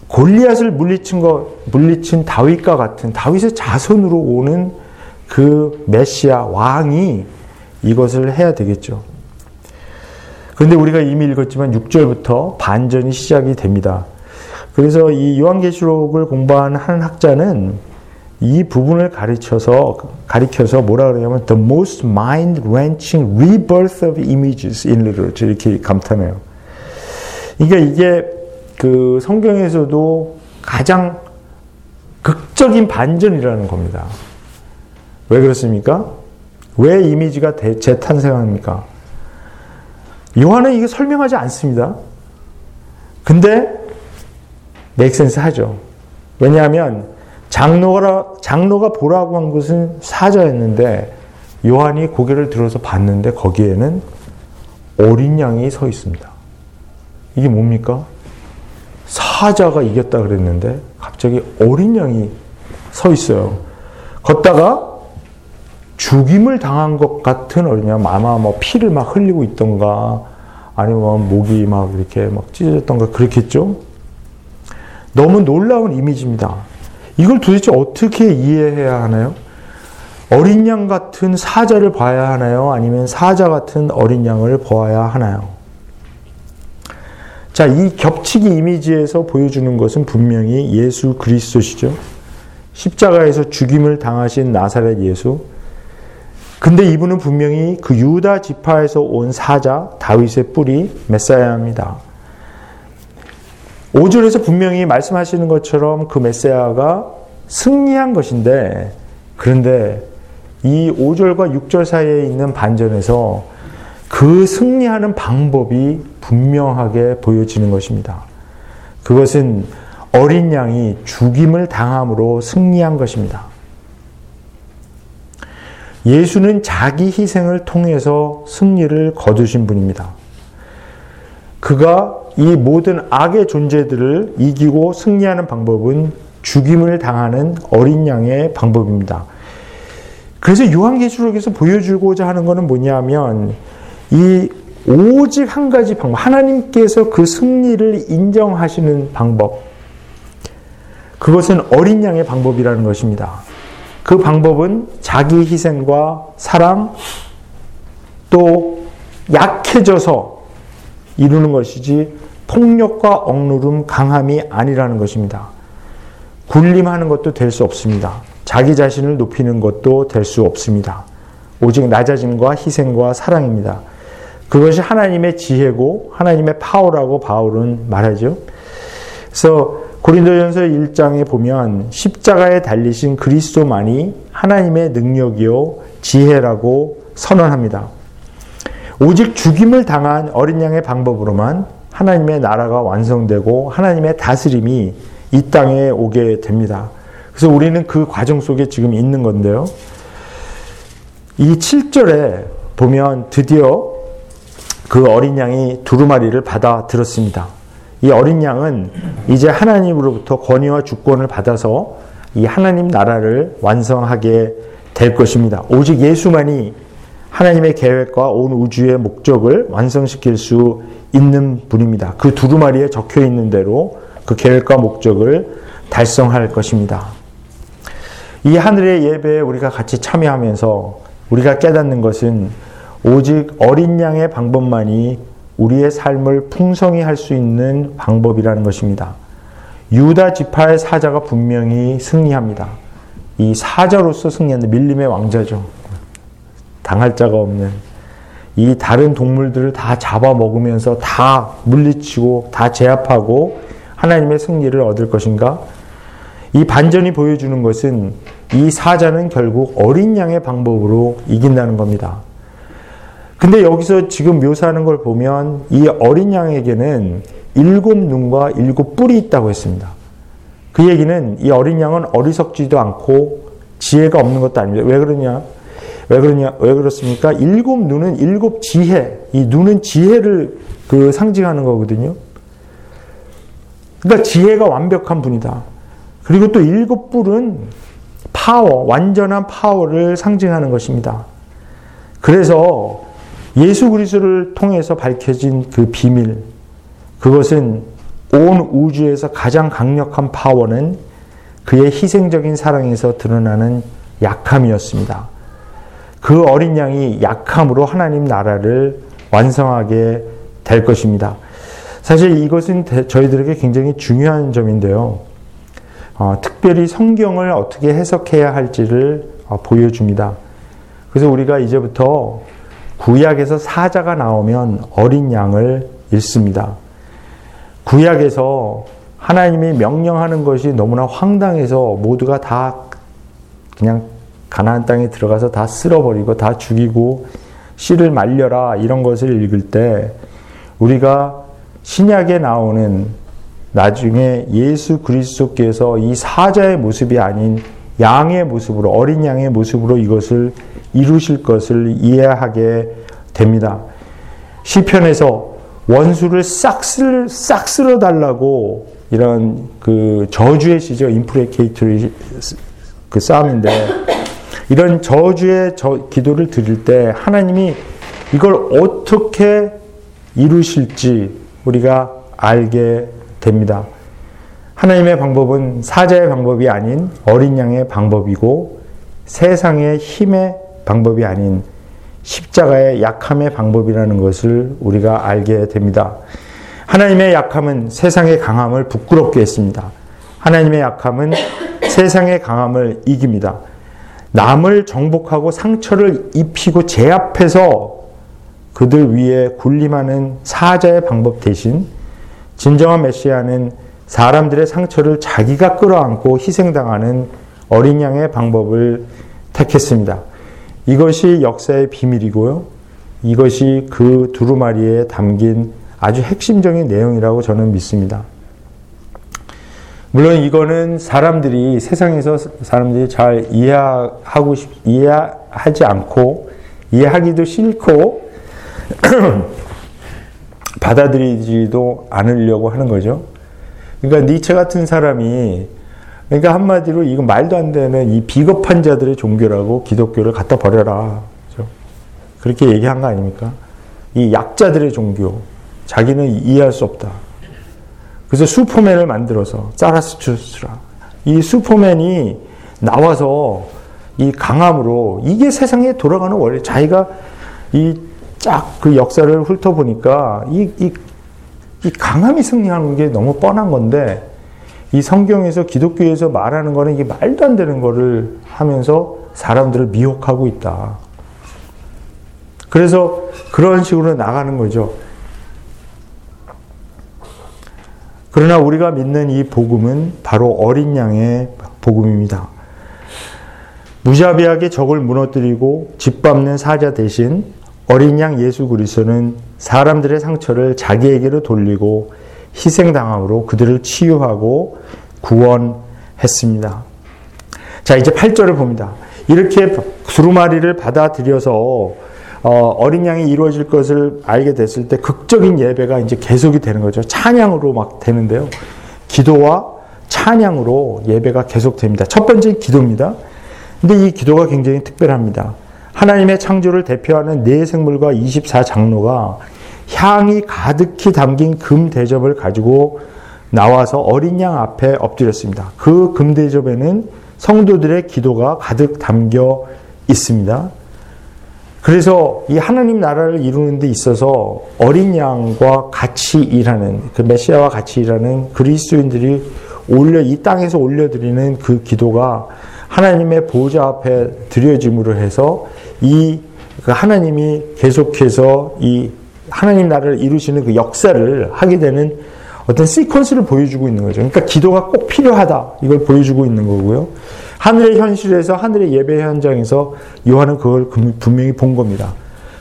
Speaker 2: 골리앗을 물리친 거 물리친 다윗과 같은 다윗의 자손으로 오는 그 메시아 왕이 이것을 해야 되겠죠. 그런데 우리가 이미 읽었지만 6절부터 반전이 시작이 됩니다. 그래서 이 요한계시록을 공부한 한 학자는 이 부분을 가르쳐서 가리켜서 뭐라 그러냐면 the most mind-wrenching rebirth of images in literature 이렇게 감탄해요. 그러니까 이게 그 성경에서도 가장 극적인 반전이라는 겁니다. 왜 그렇습니까? 왜 이미지가 재탄생합니까? 요한은 이게 설명하지 않습니다. 근데 맥센스 하죠. 왜냐하면 장로가, 장로가 보라고 한 것은 사자였는데 요한이 고개를 들어서 봤는데 거기에는 어린 양이 서 있습니다. 이게 뭡니까? 사자가 이겼다 그랬는데 갑자기 어린 양이 서 있어요. 걷다가 죽임을 당한 것 같은 어린 양, 아마 뭐 피를 막 흘리고 있던가, 아니면 목이 막 이렇게 막 찢어졌던가 그렇겠죠? 너무 놀라운 이미지입니다. 이걸 도대체 어떻게 이해해야 하나요? 어린 양 같은 사자를 봐야 하나요? 아니면 사자 같은 어린 양을 보아야 하나요? 자, 이 겹치기 이미지에서 보여주는 것은 분명히 예수 그리스도시죠. 십자가에서 죽임을 당하신 나사렛 예수. 근데 이분은 분명히 그 유다 지파에서 온 사자 다윗의 뿌리 메사야입니다. 5절에서 분명히 말씀하시는 것처럼 그 메사야가 승리한 것인데 그런데 이 5절과 6절 사이에 있는 반전에서 그 승리하는 방법이 분명하게 보여지는 것입니다. 그것은 어린 양이 죽임을 당함으로 승리한 것입니다. 예수는 자기 희생을 통해서 승리를 거두신 분입니다. 그가 이 모든 악의 존재들을 이기고 승리하는 방법은 죽임을 당하는 어린 양의 방법입니다. 그래서 요한계시록에서 보여주고자 하는 것은 뭐냐면 이 오직 한 가지 방법, 하나님께서 그 승리를 인정하시는 방법, 그것은 어린 양의 방법이라는 것입니다. 그 방법은 자기 희생과 사랑, 또 약해져서 이루는 것이지 폭력과 억누름, 강함이 아니라는 것입니다. 굴림하는 것도 될 수 없습니다. 자기 자신을 높이는 것도 될 수 없습니다. 오직 낮아짐과 희생과 사랑입니다. 그것이 하나님의 지혜고 하나님의 파워라고 바울은 말하죠. 그래서 고린도전서 1장에 보면 십자가에 달리신 그리스도만이 하나님의 능력이요 지혜라고 선언합니다. 오직 죽임을 당한 어린 양의 방법으로만 하나님의 나라가 완성되고 하나님의 다스림이 이 땅에 오게 됩니다. 그래서 우리는 그 과정 속에 지금 있는 건데요. 이 7절에 보면 드디어 그 어린 양이 두루마리를 받아 들었습니다. 이 어린 양은 이제 하나님으로부터 권위와 주권을 받아서 이 하나님 나라를 완성하게 될 것입니다. 오직 예수만이 하나님의 계획과 온 우주의 목적을 완성시킬 수 있는 분입니다. 그 두루마리에 적혀 있는 대로 그 계획과 목적을 달성할 것입니다. 이 하늘의 예배에 우리가 같이 참여하면서 우리가 깨닫는 것은 오직 어린 양의 방법만이 우리의 삶을 풍성히 할 수 있는 방법이라는 것입니다. 유다 지파의 사자가 분명히 승리합니다. 이 사자로서 승리하는 밀림의 왕자죠. 당할 자가 없는 이 다른 동물들을 다 잡아먹으면서 다 물리치고 다 제압하고 하나님의 승리를 얻을 것인가? 이 반전이 보여주는 것은 이 사자는 결국 어린 양의 방법으로 이긴다는 겁니다. 근데 여기서 지금 묘사하는 걸 보면 이 어린 양에게는 일곱 눈과 일곱 뿔이 있다고 했습니다. 그 얘기는 이 어린 양은 어리석지도 않고 지혜가 없는 것도 아닙니다. 왜 그러냐? 왜 그러냐? 왜 그렇습니까? 일곱 눈은 일곱 지혜. 이 눈은 지혜를 그 상징하는 거거든요. 그러니까 지혜가 완벽한 분이다. 그리고 또 일곱 뿔은 파워, 완전한 파워를 상징하는 것입니다. 그래서 예수 그리스도를 통해서 밝혀진 그 비밀, 그것은 온 우주에서 가장 강력한 파워는 그의 희생적인 사랑에서 드러나는 약함이었습니다. 그 어린 양이 약함으로 하나님 나라를 완성하게 될 것입니다. 사실 이것은 저희들에게 굉장히 중요한 점인데요. 어, 특별히 성경을 어떻게 해석해야 할지를 어, 보여줍니다. 그래서 우리가 이제부터 구약에서 사자가 나오면 어린 양을 읽습니다. 구약에서 하나님이 명령하는 것이 너무나 황당해서 모두가 다 그냥 가나안 땅에 들어가서 다 쓸어버리고 다 죽이고 씨를 말려라 이런 것을 읽을 때 우리가 신약에 나오는 나중에 예수 그리스도께서 이 사자의 모습이 아닌 양의 모습으로 어린 양의 모습으로 이것을 이루실 것을 이해하게 됩니다. 시편에서 원수를 싹, 쓸, 싹 쓸어 달라고 이런 그 저주의 시죠. 인프레케이터리 그 싸움인데 이런 저주의 저 기도를 드릴 때 하나님이 이걸 어떻게 이루실지 우리가 알게 됩니다. 하나님의 방법은 사자의 방법이 아닌 어린 양의 방법이고 세상의 힘의 방법이 아닌 십자가의 약함의 방법이라는 것을 우리가 알게 됩니다. 하나님의 약함은 세상의 강함을 부끄럽게 했습니다. 하나님의 약함은 세상의 강함을 이깁니다. 남을 정복하고 상처를 입히고 제압해서 그들 위에 군림하는 사자의 방법 대신 진정한 메시아는 사람들의 상처를 자기가 끌어안고 희생당하는 어린 양의 방법을 택했습니다. 이것이 역사의 비밀이고요. 이것이 그 두루마리에 담긴 아주 핵심적인 내용이라고 저는 믿습니다. 물론 이거는 사람들이 세상에서 사람들이 잘 이해하고 싶, 이해하지 않고 이해하기도 싫고 받아들이지도 않으려고 하는 거죠. 그러니까 니체 같은 사람이 그러니까 한마디로 이거 말도 안 되는 이 비겁한 자들의 종교라고 기독교를 갖다 버려라. 그렇죠? 그렇게 얘기한 거 아닙니까? 이 약자들의 종교. 자기는 이해할 수 없다. 그래서 슈퍼맨을 만들어서 짜라스추스라. 이 슈퍼맨이 나와서 이 강함으로 이게 세상에 돌아가는 원리. 자기가 이 쫙 그 역사를 훑어보니까 이, 이, 이 강함이 승리하는 게 너무 뻔한 건데 이 성경에서 기독교에서 말하는 거는 이게 말도 안 되는 거를 하면서 사람들을 미혹하고 있다. 그래서 그런 식으로 나가는 거죠. 그러나 우리가 믿는 이 복음은 바로 어린 양의 복음입니다. 무자비하게 적을 무너뜨리고 짓밟는 사자 대신 어린 양 예수 그리스도는 사람들의 상처를 자기에게로 돌리고 희생당함으로 그들을 치유하고 구원했습니다. 자, 이제 8절을 봅니다. 이렇게 두루마리를 받아들여서 어, 린 양이 이루어질 것을 알게 됐을 때 극적인 예배가 이제 계속이 되는 거죠. 찬양으로 막 되는데요. 기도와 찬양으로 예배가 계속됩니다. 첫 번째 기도입니다. 근데 이 기도가 굉장히 특별합니다. 하나님의 창조를 대표하는 네 생물과 24장로가 향이 가득히 담긴 금 대접을 가지고 나와서 어린 양 앞에 엎드렸습니다. 그 금 대접에는 성도들의 기도가 가득 담겨 있습니다. 그래서 이 하나님 나라를 이루는 데 있어서 어린 양과 같이 일하는 그 메시아와 같이 일하는 그리스도인들이 올려 이 땅에서 올려드리는 그 기도가 하나님의 보좌 앞에 드려짐으로 해서 이그 하나님이 계속해서 이 하나님 나라를 이루시는 그 역사를 하게 되는 어떤 시퀀스를 보여주고 있는 거죠. 그러니까 기도가 꼭 필요하다. 이걸 보여주고 있는 거고요. 하늘의 현실에서 하늘의 예배 현장에서 요한은 그걸 분명히 본 겁니다.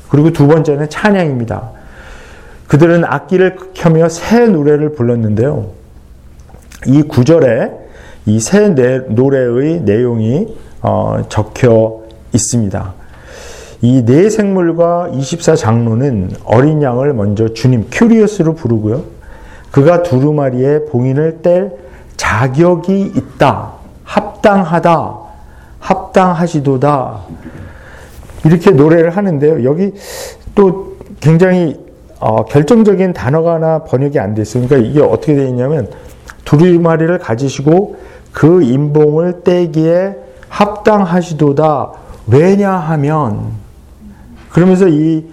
Speaker 2: 그리고 두 번째는 찬양입니다. 그들은 악기를 켜며 새 노래를 불렀는데요. 이 구절에 이 새 노래의 내용이 어, 적혀 있습니다. 이 네 생물과 24장로는 어린 양을 먼저 주님 큐리어스로 부르고요. 그가 두루마리에 봉인을 뗄 자격이 있다. 합당하다, 합당하시도다. 이렇게 노래를 하는데요. 여기 또 굉장히 어, 결정적인 단어가 하나 번역이 안 됐어요. 그러니까 이게 어떻게 되어 있냐면 두루마리를 가지시고 그 인봉을 떼기에 합당하시도다. 왜냐하면 그러면서 이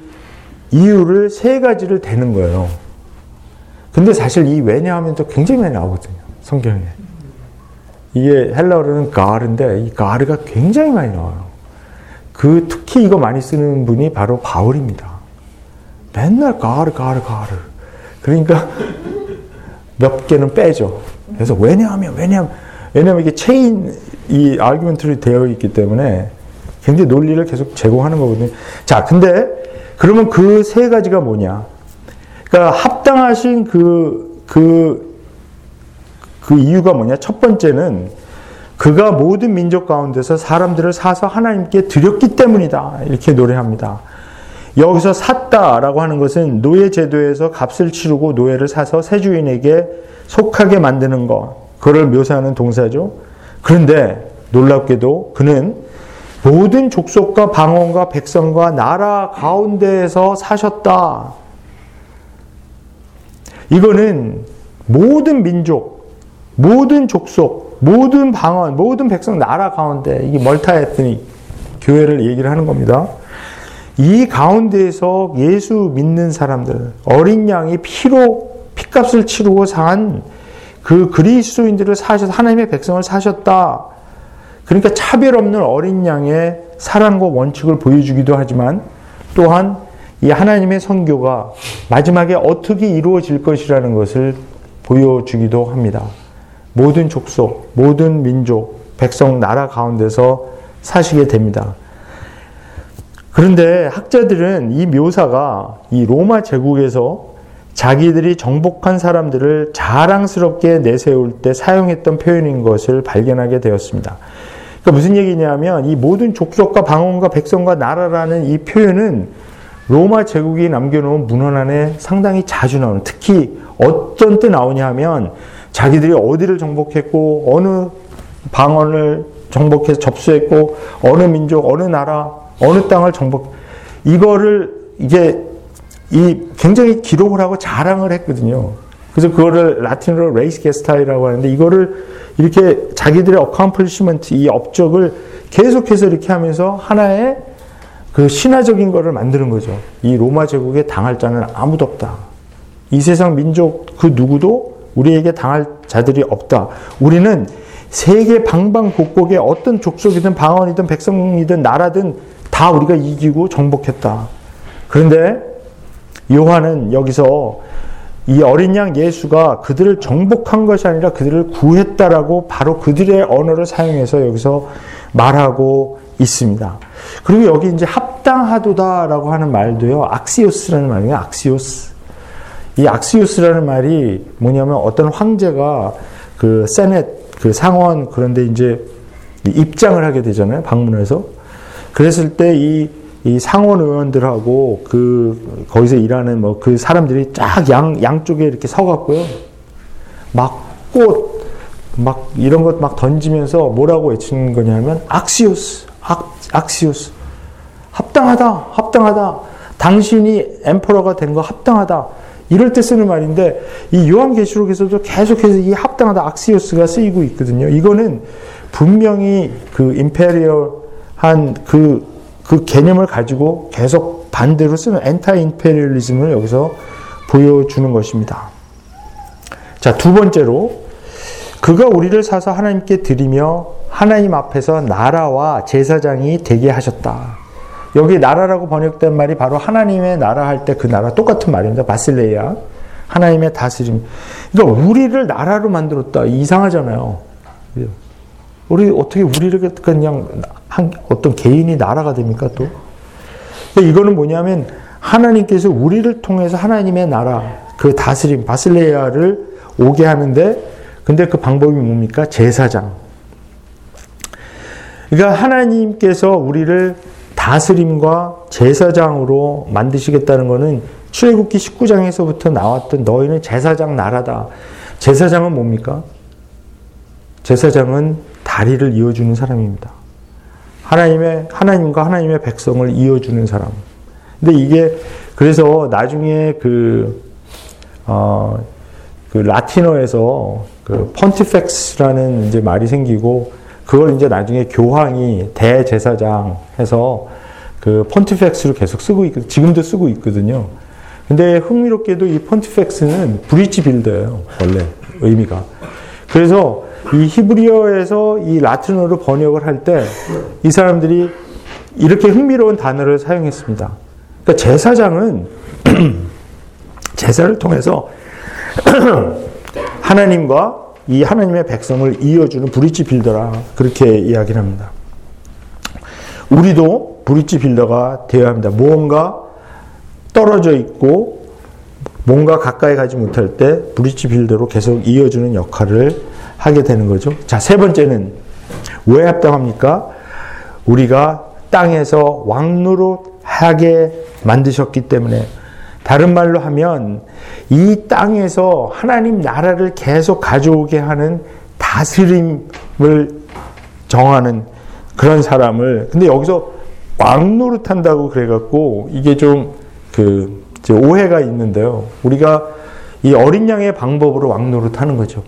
Speaker 2: 이유를 세 가지를 대는 거예요. 근데 사실 이 왜냐하면 또 굉장히 많이 나오거든요. 성경에. 이게 헬라어로는 가르인데 이 가르가 굉장히 많이 나와요. 그 특히 이거 많이 쓰는 분이 바로 바울입니다. 맨날 가르 가르 가르. 그러니까 몇 개는 빼죠. 그래서 왜냐하면 왜냐하면 왜냐하면 이게 체인 이 아규멘트로 되어 있기 때문에 굉장히 논리를 계속 제공하는 거거든요. 자, 근데 그러면 그 세 가지가 뭐냐? 그러니까 합당하신 그, 그 그 이유가 뭐냐? 첫 번째는 그가 모든 민족 가운데서 사람들을 사서 하나님께 드렸기 때문이다. 이렇게 노래합니다. 여기서 샀다라고 하는 것은 노예 제도에서 값을 치르고 노예를 사서 새 주인에게 속하게 만드는 것, 그걸 묘사하는 동사죠. 그런데 놀랍게도 그는 모든 족속과 방언과 백성과 나라 가운데에서 사셨다. 이거는 모든 민족, 모든 족속, 모든 방언, 모든 백성 나라 가운데 이게 멀타에트닉 교회를 얘기를 하는 겁니다. 이 가운데에서 예수 믿는 사람들, 어린 양이 피로 피값을 치르고 산 그 그리스도인들을 사셔서 하나님의 백성을 사셨다. 그러니까 차별 없는 어린 양의 사랑과 원칙을 보여주기도 하지만 또한 이 하나님의 선교가 마지막에 어떻게 이루어질 것이라는 것을 보여주기도 합니다. 모든 족속, 모든 민족, 백성, 나라 가운데서 사시게 됩니다. 그런데 학자들은 이 묘사가 이 로마 제국에서 자기들이 정복한 사람들을 자랑스럽게 내세울 때 사용했던 표현인 것을 발견하게 되었습니다. 그러니까 무슨 얘기냐면 이 모든 족속과 방언과 백성과 나라라는 이 표현은 로마 제국이 남겨놓은 문헌 안에 상당히 자주 나오는 특히 어떤 때 나오냐 하면 자기들이 어디를 정복했고 어느 방언을 정복해서 접수했고 어느 민족 어느 나라 어느 땅을 정복 이거를 이게 이 굉장히 기록을 하고 자랑을 했거든요. 그래서 그거를 라틴어로 Res Gestae라고 하는데 이거를 이렇게 자기들의 accomplishment 이 업적을 계속해서 이렇게 하면서 하나의 그 신화적인 거를 만드는 거죠. 이 로마 제국에 당할 자는 아무도 없다. 이 세상 민족 그 누구도 우리에게 당할 자들이 없다. 우리는 세계 방방곡곡에 어떤 족속이든 방언이든 백성이든 나라든 다 우리가 이기고 정복했다. 그런데 요한은 여기서 이 어린 양 예수가 그들을 정복한 것이 아니라 그들을 구했다라고 바로 그들의 언어를 사용해서 여기서 말하고 있습니다. 그리고 여기 이제 합당하도다라고 하는 말도요, 악시오스라는 말이에요, 악시오스. 이 악시오스라는 말이 뭐냐면 어떤 황제가 그 세넷, 그 상원, 그런데 이제 입장을 하게 되잖아요, 방문해서. 그랬을 때이 이 상원 의원들하고 그 거기서 일하는 뭐 그 사람들이 쫙 양 양쪽에 이렇게 서갖고요. 막 꽃, 막 이런 것 막 던지면서 뭐라고 외치는 거냐면 악시우스, 악, 악시우스. 합당하다, 합당하다. 당신이 엠퍼러가 된 거 합당하다. 이럴 때 쓰는 말인데 이 요한계시록에서도 계속해서 이 합당하다 악시우스가 쓰이고 있거든요. 이거는 분명히 그 임페리얼한 그 그 개념을 가지고 계속 반대로 쓰는 엔타 인페리얼리즘을 여기서 보여주는 것입니다. 자, 두 번째로 그가 우리를 사서 하나님께 드리며 하나님 앞에서 나라와 제사장이 되게 하셨다. 여기 나라라고 번역된 말이 바로 하나님의 나라 할 때 그 나라 똑같은 말입니다. 바실레이아. 하나님의 다스림. 그러니까 우리를 나라로 만들었다. 이상하잖아요. 우리 어떻게 우리를 그냥 한, 어떤 개인이 나라가 됩니까 또? 이거는 뭐냐면 하나님께서 우리를 통해서 하나님의 나라 그 다스림 바슬레야를 오게 하는데 근데 그 방법이 뭡니까? 제사장. 그러니까 하나님께서 우리를 다스림과 제사장으로 만드시겠다는 것은 출애굽기 19장에서부터 나왔던 너희는 제사장 나라다. 제사장은 뭡니까? 제사장은 다리를 이어주는 사람입니다. 하나님의, 하나님과 하나님의 백성을 이어주는 사람. 근데 이게, 그래서 나중에 그, 어, 그 라틴어에서 그 펀티펙스라는 이제 말이 생기고, 그걸 이제 나중에 교황이 대제사장 해서 그 펀티펙스로 계속 쓰고 있, 지금도 쓰고 있거든요. 근데 흥미롭게도 이 펀티펙스는 브리지 빌더예요, 원래 의미가. 그래서 이 히브리어에서 이 라틴어로 번역을 할 때 이 사람들이 이렇게 흥미로운 단어를 사용했습니다. 그러니까 제사장은 제사를 통해서 하나님과 이 하나님의 백성을 이어주는 브릿지 빌더라 그렇게 이야기를 합니다. 우리도 브릿지 빌더가 되어야 합니다. 무언가 떨어져 있고 뭔가 가까이 가지 못할 때 브릿지 빌더로 계속 이어주는 역할을 하게 되는 거죠. 자, 세 번째는 왜 합당합니까? 우리가 땅에서 왕노릇 하게 만드셨기 때문에 다른 말로 하면 이 땅에서 하나님 나라를 계속 가져오게 하는 다스림을 정하는 그런 사람을 근데 여기서 왕 노릇한다고 그래갖고 이게 좀그 오해가 있는데요. 우리가 이 어린 양의 방법으로 왕 노릇하는 거죠.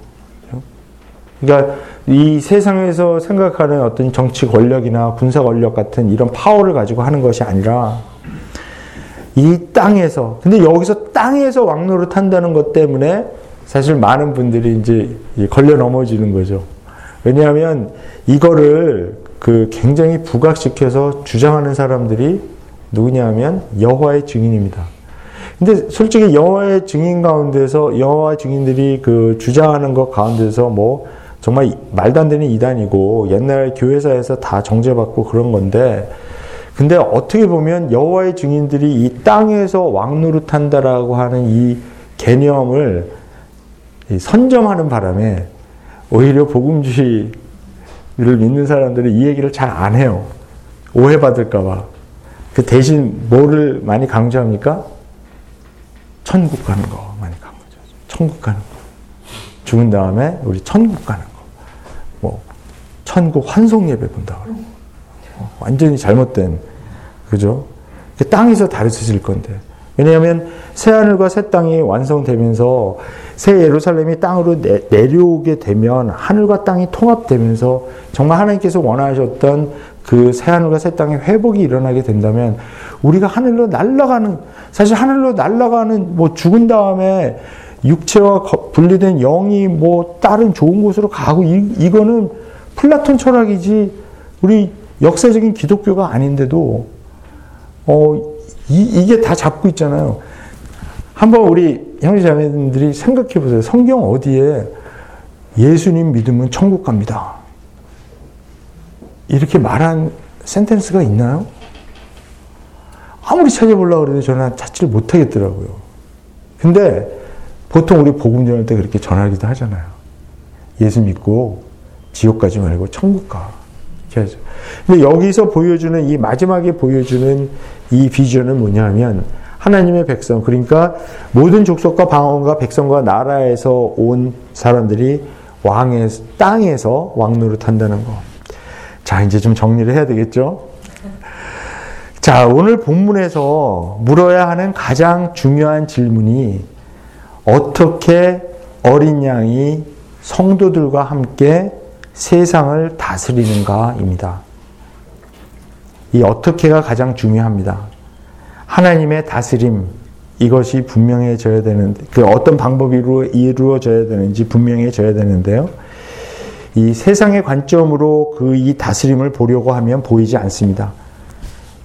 Speaker 2: 그러니까 이 세상에서 생각하는 어떤 정치 권력이나 군사 권력 같은 이런 파워를 가지고 하는 것이 아니라 이 땅에서 근데 여기서 땅에서 왕 노릇한다는 것 때문에 사실 많은 분들이 이제 걸려 넘어지는 거죠. 왜냐하면 이거를 그 굉장히 부각시켜서 주장하는 사람들이 누구냐면 여호와의 증인입니다. 근데 솔직히 여호와의 증인 가운데서 여호와의 증인들이 그 주장하는 것 가운데서 뭐 정말 말도 안 되는 이단이고 옛날 교회사에서 다 정죄받고 그런 건데 근데 어떻게 보면 여호와의 증인들이 이 땅에서 왕노릇한다라고 하는 이 개념을 선점하는 바람에 오히려 복음주의 를 믿는 사람들은 이 얘기를 잘 안 해요. 오해받을까봐. 그 대신 뭐를 많이 강조합니까? 천국 가는 거 많이 강조하죠. 천국 가는 거. 죽은 다음에 우리 천국 가는 거. 뭐, 천국 환송 예배 본다 그러고. 어, 완전히 잘못된, 그죠? 땅에서 다르쳐질 건데. 왜냐하면 새 하늘과 새 땅이 완성되면서 새 예루살렘이 땅으로 내, 려오게 되면 하늘과 땅이 통합되면서 정말 하나님께서 원하셨던 그 새 하늘과 새 땅의 회복이 일어나게 된다면 우리가 하늘로 날아가는 사실 하늘로 날아가는 뭐 죽은 다음에 육체와 분리된 영이 뭐 다른 좋은 곳으로 가고 이, 이거는 플라톤 철학이지 우리 역사적인 기독교가 아닌데도 어 이, 게다 잡고 있잖아요. 한번 우리 형제자매들이 생각해 보세요. 성경 어디에 예수님 믿으면 천국 갑니다. 이렇게 말한 센텐스가 있나요? 아무리 찾아보려고 그래도 저는 찾지를 못하겠더라고요. 근데 보통 우리 복음 전할 때 그렇게 전하기도 하잖아요. 예수 믿고 지옥 가지 말고 천국 가. 이렇게. 근데 여기서 보여주는 이 마지막에 보여주는 이 비전은 뭐냐면 하나님의 백성 그러니까 모든 족속과 방언과 백성과 나라에서 온 사람들이 왕의 땅에서 왕노릇 한다는 거. 자, 이제 좀 정리를 해야 되겠죠? 자, 오늘 본문에서 물어야 하는 가장 중요한 질문이 어떻게 어린 양이 성도들과 함께 세상을 다스리는가입니다. 이 어떻게가 가장 중요합니다. 하나님의 다스림 이것이 분명해져야 되는데 그 어떤 방법이 이루어져야 되는지 분명해져야 되는데요. 이 세상의 관점으로 그 이 다스림을 보려고 하면 보이지 않습니다.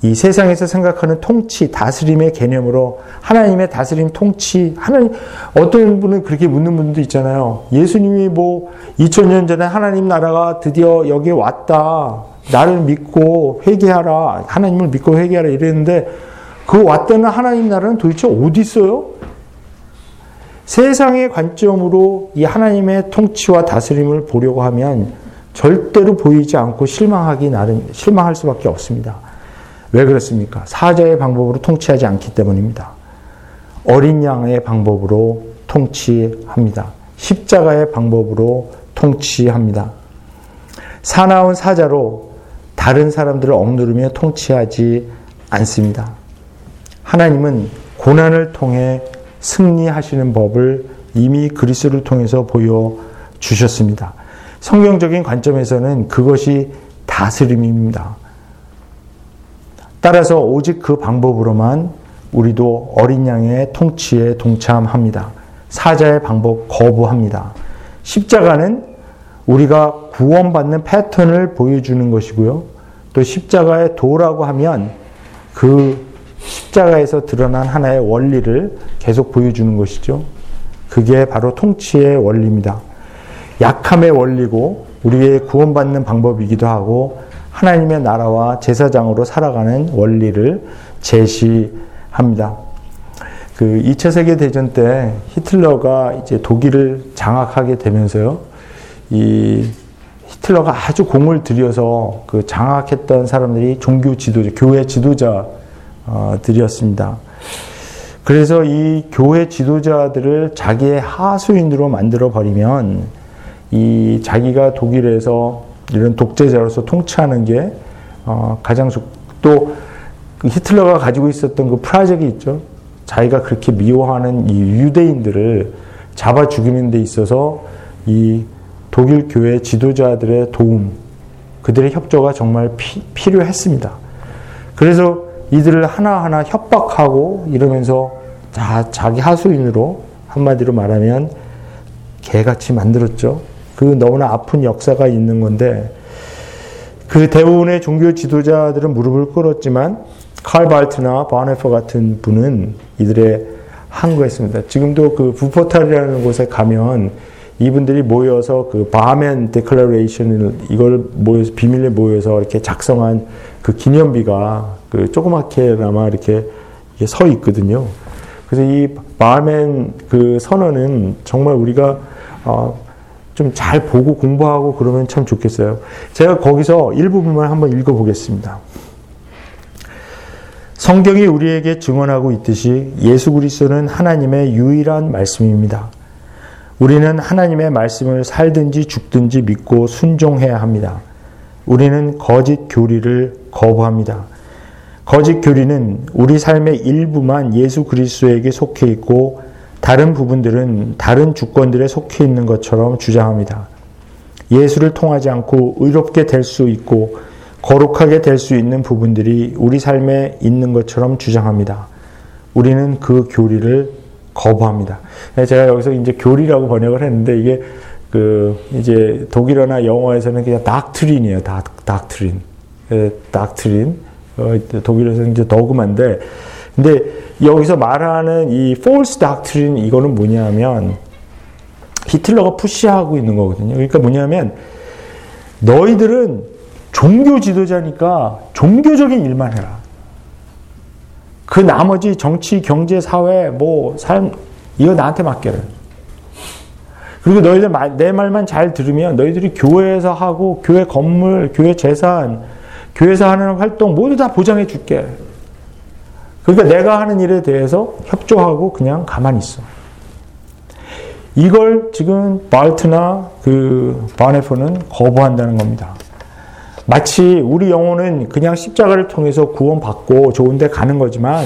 Speaker 2: 이 세상에서 생각하는 통치, 다스림의 개념으로 하나님의 다스림, 통치, 하나님, 어떤 분은 그렇게 묻는 분도 있잖아요. 예수님이 뭐 2000년 전에 하나님 나라가 드디어 여기 왔다. 나를 믿고 회개하라. 하나님을 믿고 회개하라 이랬는데 그 왔다는 하나님 나라는 도대체 어디 있어요? 세상의 관점으로 이 하나님의 통치와 다스림을 보려고 하면 절대로 보이지 않고 실망하기 나름 실망할 수밖에 없습니다. 왜 그렇습니까? 사자의 방법으로 통치하지 않기 때문입니다. 어린 양의 방법으로 통치합니다. 십자가의 방법으로 통치합니다. 사나운 사자로 다른 사람들을 억누르며 통치하지 않습니다. 하나님은 고난을 통해 승리하시는 법을 이미 그리스를 통해서 보여 주셨습니다. 성경적인 관점에서는 그것이 다스림입니다. 따라서 오직 그 방법으로만 우리도 어린 양의 통치에 동참합니다. 사자의 방법 거부합니다. 십자가는 우리가 구원받는 패턴을 보여주는 것이고요. 또 십자가의 도라고 하면 그 십자가에서 드러난 하나의 원리를 계속 보여주는 것이죠. 그게 바로 통치의 원리입니다. 약함의 원리고 우리의 구원받는 방법이기도 하고 하나님의 나라와 제사장으로 살아가는 원리를 제시합니다. 그 2차 세계 대전 때 히틀러가 이제 독일을 장악하게 되면서요. 이 히틀러가 아주 공을 들여서 그 장악했던 사람들이 종교 지도자, 교회 지도자 어, 드렸습니다. 그래서 이 교회 지도자들을 자기의 하수인으로 만들어 버리면 이 자기가 독일에서 이런 독재자로서 통치하는 게 어, 가장 또그 히틀러가 가지고 있었던 그 프라젝이 있죠. 자기가 그렇게 미워하는 이 유대인들을 잡아 죽이는 데 있어서 이 독일 교회 지도자들의 도움, 그들의 협조가 정말 피, 필요했습니다. 그래서 이들을 하나하나 협박하고 이러면서 자, 자기 하수인으로 한마디로 말하면 개같이 만들었죠. 그 너무나 아픈 역사가 있는 건데 그 대부분의 종교 지도자들은 무릎을 꿇었지만 칼 발트나 바네퍼 같은 분은 이들의 항거했습니다. 지금도 그 부포탈이라는 곳에 가면 이분들이 모여서 그 바멘 데클레레이션을 이걸 모여서 비밀리에 모여서 이렇게 작성한 그 기념비가 그 조그맣게나마 이렇게 서 있거든요. 그래서 이 바멘 그 선언은 정말 우리가 어 좀 잘 보고 공부하고 그러면 참 좋겠어요. 제가 거기서 일부분만 한번 읽어보겠습니다. 성경이 우리에게 증언하고 있듯이 예수 그리스도는 하나님의 유일한 말씀입니다. 우리는 하나님의 말씀을 살든지 죽든지 믿고 순종해야 합니다. 우리는 거짓 교리를 거부합니다. 거짓 교리는 우리 삶의 일부만 예수 그리스도에게 속해 있고 다른 부분들은 다른 주권들에 속해 있는 것처럼 주장합니다. 예수를 통하지 않고 의롭게 될 수 있고 거룩하게 될 수 있는 부분들이 우리 삶에 있는 것처럼 주장합니다. 우리는 그 교리를 거부합니다. 제가 여기서 이제 교리라고 번역을 했는데 이게 그 이제 독일어나 영어에서는 그냥 닥트린이에요. 닥, 닥트린. 닥트린. 어, 독일에서는 이제 더그만데 근데 여기서 말하는 이 false doctrine 이거는 뭐냐면 히틀러가 푸시하고 있는 거거든요. 그러니까 뭐냐면 너희들은 종교 지도자니까 종교적인 일만 해라. 그 나머지 정치, 경제, 사회, 뭐, 삶, 이거 나한테 맡겨라. 그리고 너희들 내 말만 잘 들으면 너희들이 교회에서 하고, 교회 건물, 교회 재산, 교회에서 하는 활동 모두 다 보장해 줄게. 그러니까 내가 하는 일에 대해서 협조하고 그냥 가만히 있어. 이걸 지금 바르트나 그 바네퍼는 거부한다는 겁니다. 마치 우리 영혼은 그냥 십자가를 통해서 구원받고 좋은 데 가는 거지만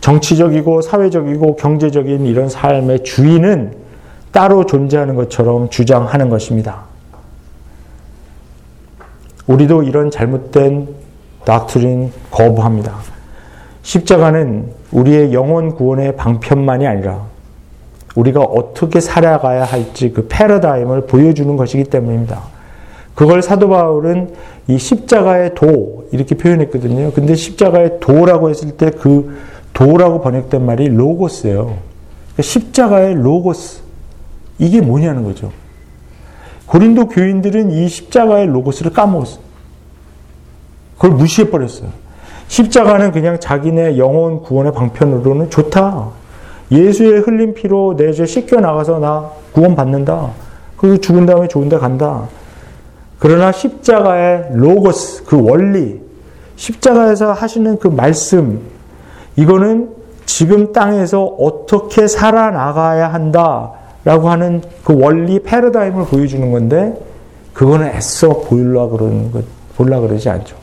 Speaker 2: 정치적이고 사회적이고 경제적인 이런 삶의 주인은 따로 존재하는 것처럼 주장하는 것입니다. 우리도 이런 잘못된 닥트린 거부합니다. 십자가는 우리의 영혼 구원의 방편만이 아니라 우리가 어떻게 살아가야 할지 그 패러다임을 보여주는 것이기 때문입니다. 그걸 사도 바울은 이 십자가의 도 이렇게 표현했거든요. 근데 십자가의 도라고 했을 때 그 도라고 번역된 말이 로고스예요. 그러니까 십자가의 로고스 이게 뭐냐는 거죠. 고린도 교인들은 이 십자가의 로고스를 까먹었어요. 그걸 무시해 버렸어요. 십자가는 그냥 자기네 영혼 구원의 방편으로는 좋다. 예수의 흘린 피로 내 죄 씻겨 나가서 나 구원받는다. 그리고 죽은 다음에 좋은 데 간다. 그러나 십자가의 로고스, 그 원리, 십자가에서 하시는 그 말씀, 이거는 지금 땅에서 어떻게 살아나가야 한다 라고 하는 그 원리 패러다임을 보여주는 건데, 그거는 애써 보일라 그러는 것, 보려 그러지 않죠.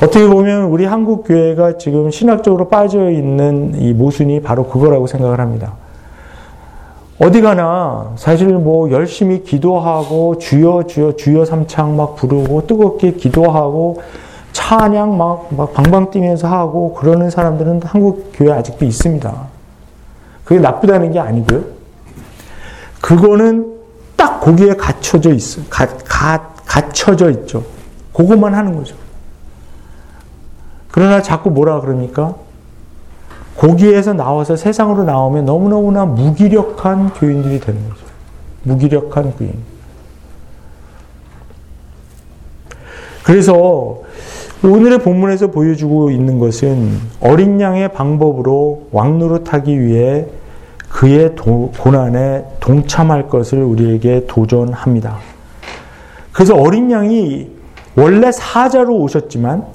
Speaker 2: 어떻게 보면 우리 한국 교회가 지금 신학적으로 빠져 있는 이 모순이 바로 그거라고 생각을 합니다. 어디 가나 사실 뭐 열심히 기도하고 주여 주여 주여 삼창 막 부르고 뜨겁게 기도하고 찬양 막, 막 방방 뛰면서 하고 그러는 사람들은 한국 교회 아직도 있습니다. 그게 나쁘다는 게 아니고요. 그거는 딱 거기에 갇혀져 있어. 가, 가, 갇혀져 있죠. 그것만 하는 거죠. 그러나 자꾸 뭐라 그럽니까? 거기에서 나와서 세상으로 나오면 너무너무나 무기력한 교인들이 되는 거죠. 무기력한 교인. 그래서 오늘의 본문에서 보여주고 있는 것은 어린 양의 방법으로 왕노릇하기 위해 그의 도, 고난에 동참할 것을 우리에게 도전합니다. 그래서 어린 양이 원래 사자로 오셨지만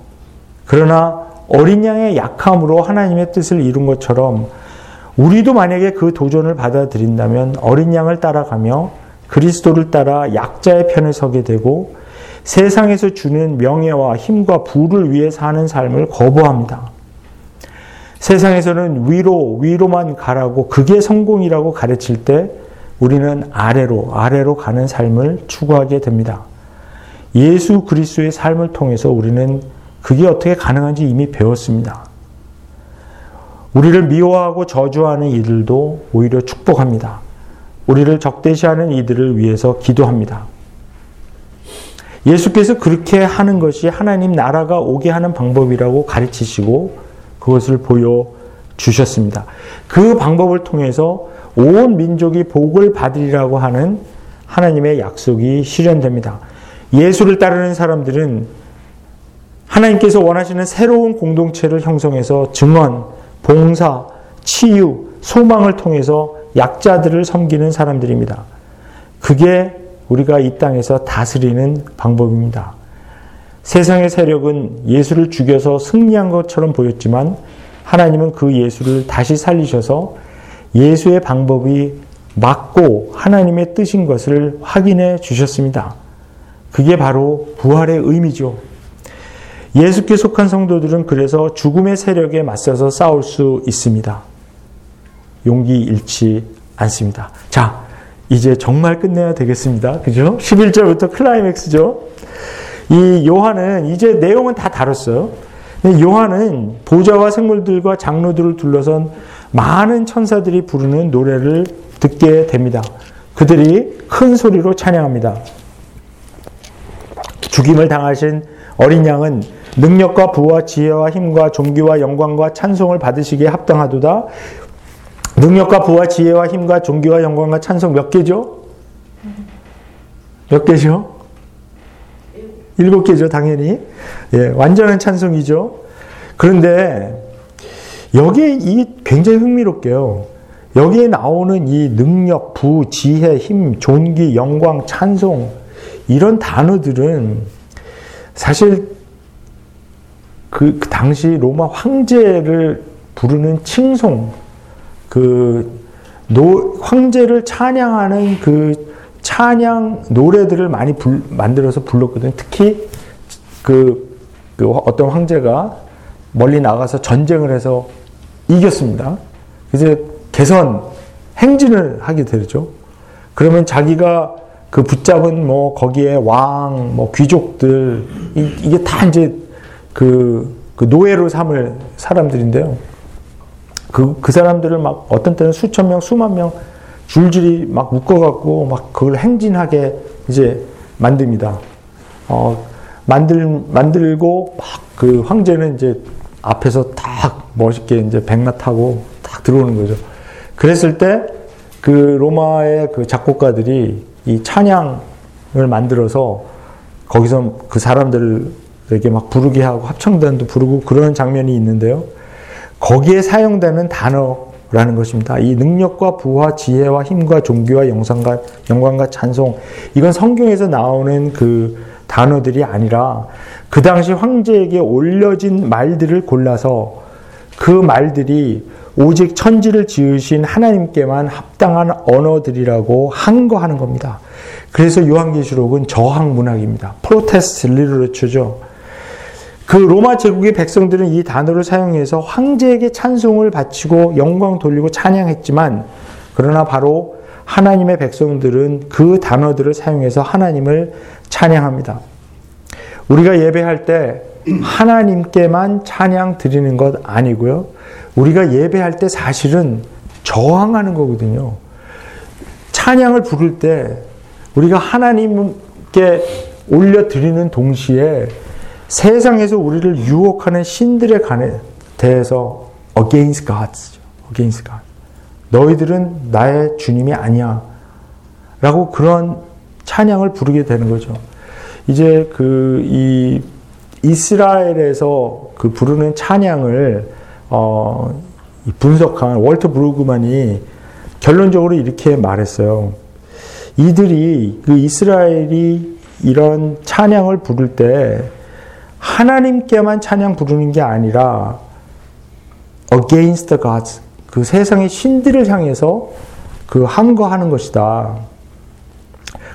Speaker 2: 그러나 어린 양의 약함으로 하나님의 뜻을 이룬 것처럼 우리도 만약에 그 도전을 받아들인다면 어린 양을 따라가며 그리스도를 따라 약자의 편에 서게 되고 세상에서 주는 명예와 힘과 부를 위해 사는 삶을 거부합니다. 세상에서는 위로, 위로만 가라고 그게 성공이라고 가르칠 때 우리는 아래로, 아래로 가는 삶을 추구하게 됩니다. 예수 그리스도의 삶을 통해서 우리는 그게 어떻게 가능한지 이미 배웠습니다. 우리를 미워하고 저주하는 이들도 오히려 축복합니다. 우리를 적대시하는 이들을 위해서 기도합니다. 예수께서 그렇게 하는 것이 하나님 나라가 오게 하는 방법이라고 가르치시고 그것을 보여주셨습니다. 그 방법을 통해서 온 민족이 복을 받으리라고 하는 하나님의 약속이 실현됩니다. 예수를 따르는 사람들은 하나님께서 원하시는 새로운 공동체를 형성해서 증언, 봉사, 치유, 소망을 통해서 약자들을 섬기는 사람들입니다. 그게 우리가 이 땅에서 다스리는 방법입니다. 세상의 세력은 예수를 죽여서 승리한 것처럼 보였지만 하나님은 그 예수를 다시 살리셔서 예수의 방법이 맞고 하나님의 뜻인 것을 확인해 주셨습니다. 그게 바로 부활의 의미죠. 예수께 속한 성도들은 그래서 죽음의 세력에 맞서서 싸울 수 있습니다. 용기 잃지 않습니다. 자, 이제 정말 끝내야 되겠습니다. 그죠? 11절부터 클라이맥스죠. 이 요한은 이제 내용은 다 다뤘어요. 요한은 보좌와 생물들과 장로들을 둘러선 많은 천사들이 부르는 노래를 듣게 됩니다. 그들이 큰 소리로 찬양합니다. 죽임을 당하신 어린 양은 능력과 부와 지혜와 힘과 존귀와 영광과 찬송을 받으시기에 합당하도다. 능력과 부와 지혜와 힘과 존귀와 영광과 찬송 몇 개죠? 몇 개죠? 일곱 개죠, 당연히. 예, 완전한 찬송이죠. 그런데 여기에 이 굉장히 흥미롭게요. 여기에 나오는 이 능력, 부, 지혜, 힘, 존귀, 영광, 찬송 이런 단어들은 사실 그, 그 당시 로마 황제를 부르는 칭송, 그 노, 황제를 찬양하는 그 찬양 노래들을 많이 불, 만들어서 불렀거든요. 특히 그, 그 어떤 황제가 멀리 나가서 전쟁을 해서 이겼습니다. 이제 개선, 행진을 하게 되죠. 그러면 자기가 그 붙잡은 뭐 거기에 왕, 뭐 귀족들, 이, 게다 이제 그, 그 노예로 삼을 사람들인데요. 그, 그 사람들을 막 어떤 때는 수천 명, 수만 명 줄줄이 막 묶어갖고 막 그걸 행진하게 이제 만듭니다. 어, 만들, 만들고 막 그 황제는 이제 앞에서 딱 멋있게 이제 백마 타고 딱 들어오는 거죠. 그랬을 때 그 로마의 그 작곡가들이 이 찬양을 만들어서 거기서 그 사람들을 이렇게 막 부르게 하고 합창단도 부르고 그런 장면이 있는데요. 거기에 사용되는 단어라는 것입니다. 이 능력과 부와 지혜와 힘과 종교와 영상과 영광과 찬송 이건 성경에서 나오는 그 단어들이 아니라 그 당시 황제에게 올려진 말들을 골라서 그 말들이 오직 천지를 지으신 하나님께만 합당한 언어들이라고 한거하는 겁니다. 그래서 요한계시록은 저항 문학입니다. 프로테스트 리터처죠. 그 로마 제국의 백성들은 이 단어를 사용해서 황제에게 찬송을 바치고 영광 돌리고 찬양했지만 그러나 바로 하나님의 백성들은 그 단어들을 사용해서 하나님을 찬양합니다. 우리가 예배할 때 하나님께만 찬양 드리는 것 아니고요. 우리가 예배할 때 사실은 저항하는 거거든요. 찬양을 부를 때 우리가 하나님께 올려 드리는 동시에 세상에서 우리를 유혹하는 신들에 대해서 against God's, against God. 너희들은 나의 주님이 아니야. 라고 그런 찬양을 부르게 되는 거죠. 이제 그, 이, 이스라엘에서 그 부르는 찬양을, 어, 분석한 월터 브루그만이 결론적으로 이렇게 말했어요. 이들이, 그 이스라엘이 이런 찬양을 부를 때 하나님께만 찬양 부르는 게 아니라 against the gods 그 세상의 신들을 향해서 그 항거하는 것이다.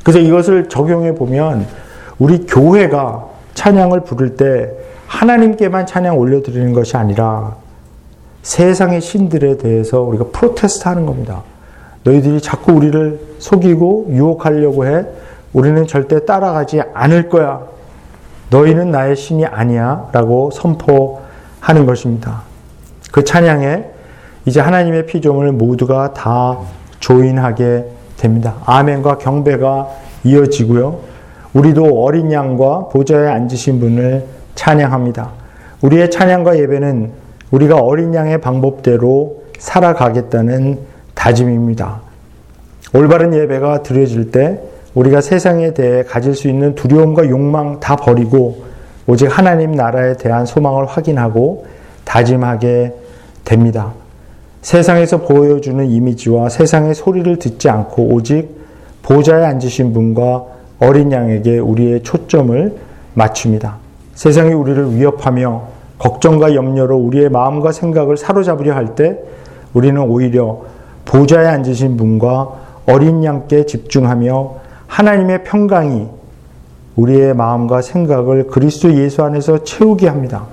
Speaker 2: 그래서 이것을 적용해 보면 우리 교회가 찬양을 부를 때 하나님께만 찬양 올려드리는 것이 아니라 세상의 신들에 대해서 우리가 프로테스트 하는 겁니다. 너희들이 자꾸 우리를 속이고 유혹하려고 해. 우리는 절대 따라가지 않을 거야. 너희는 나의 신이 아니야. 라고 선포하는 것입니다. 그 찬양에 이제 하나님의 피조물 모두가 다 조인하게 됩니다. 아멘과 경배가 이어지고요. 우리도 어린 양과 보좌에 앉으신 분을 찬양합니다. 우리의 찬양과 예배는 우리가 어린 양의 방법대로 살아가겠다는 다짐입니다. 올바른 예배가 드려질 때 우리가 세상에 대해 가질 수 있는 두려움과 욕망 다 버리고 오직 하나님 나라에 대한 소망을 확인하고 다짐하게 됩니다. 세상에서 보여주는 이미지와 세상의 소리를 듣지 않고 오직 보좌에 앉으신 분과 어린 양에게 우리의 초점을 맞춥니다. 세상이 우리를 위협하며 걱정과 염려로 우리의 마음과 생각을 사로잡으려 할 때 우리는 오히려 보좌에 앉으신 분과 어린 양께 집중하며 하나님의 평강이 우리의 마음과 생각을 그리스도 예수 안에서 채우게 합니다.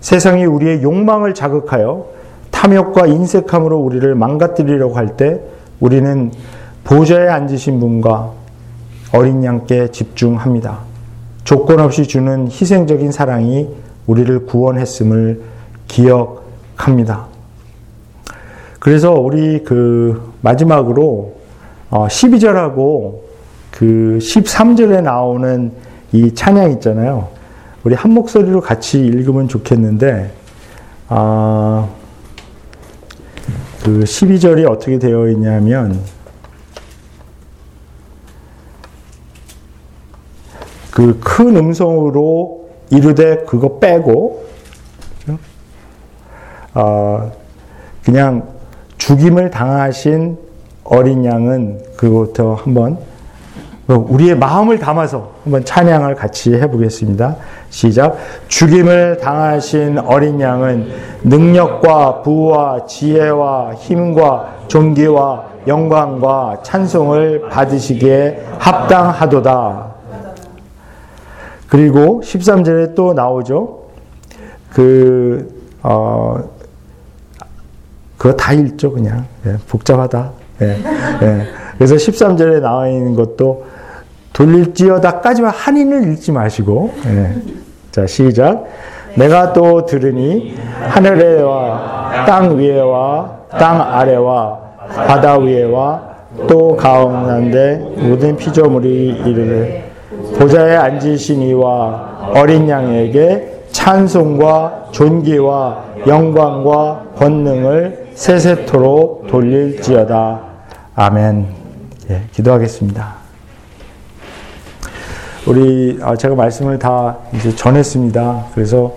Speaker 2: 세상이 우리의 욕망을 자극하여 탐욕과 인색함으로 우리를 망가뜨리려고 할 때 우리는 보좌에 앉으신 분과 어린 양께 집중합니다. 조건 없이 주는 희생적인 사랑이 우리를 구원했음을 기억합니다. 그래서 우리 그 마지막으로 12절하고 어, 그 13절에 나오는 이 찬양 있잖아요. 우리 한 목소리로 같이 읽으면 좋겠는데, 아, 그 12절이 어떻게 되어 있냐면, 그 큰 음성으로 이르되 그거 빼고, 어, 그냥 죽임을 당하신 어린 양은 그것부터 한번 우리의 마음을 담아서 한번 찬양을 같이 해보겠습니다. 시작. 죽임을 당하신 어린 양은 능력과 부와 지혜와 힘과 존귀와 영광과 찬송을 받으시기에 합당하도다. 그리고 13절에 또 나오죠. 그, 어, 그거 다 읽죠, 그냥. 예, 복잡하다. 예, 예. 그래서 13절에 나와 있는 것도 돌릴지어다까지만 한인을 읽지 마시고, 예. 자, 시작. 내가 또 들으니 하늘에와 땅 위에와 땅 아래와 바다 위에와 또 가운데 모든 피조물이 이르되 보좌에 앉으신 이와 어린 양에게 찬송과 존귀와 영광과 권능을 세세토록 돌릴지어다. 아멘. 예, 기도하겠습니다. 우리 어, 제가 말씀을 다 이제 전했습니다. 그래서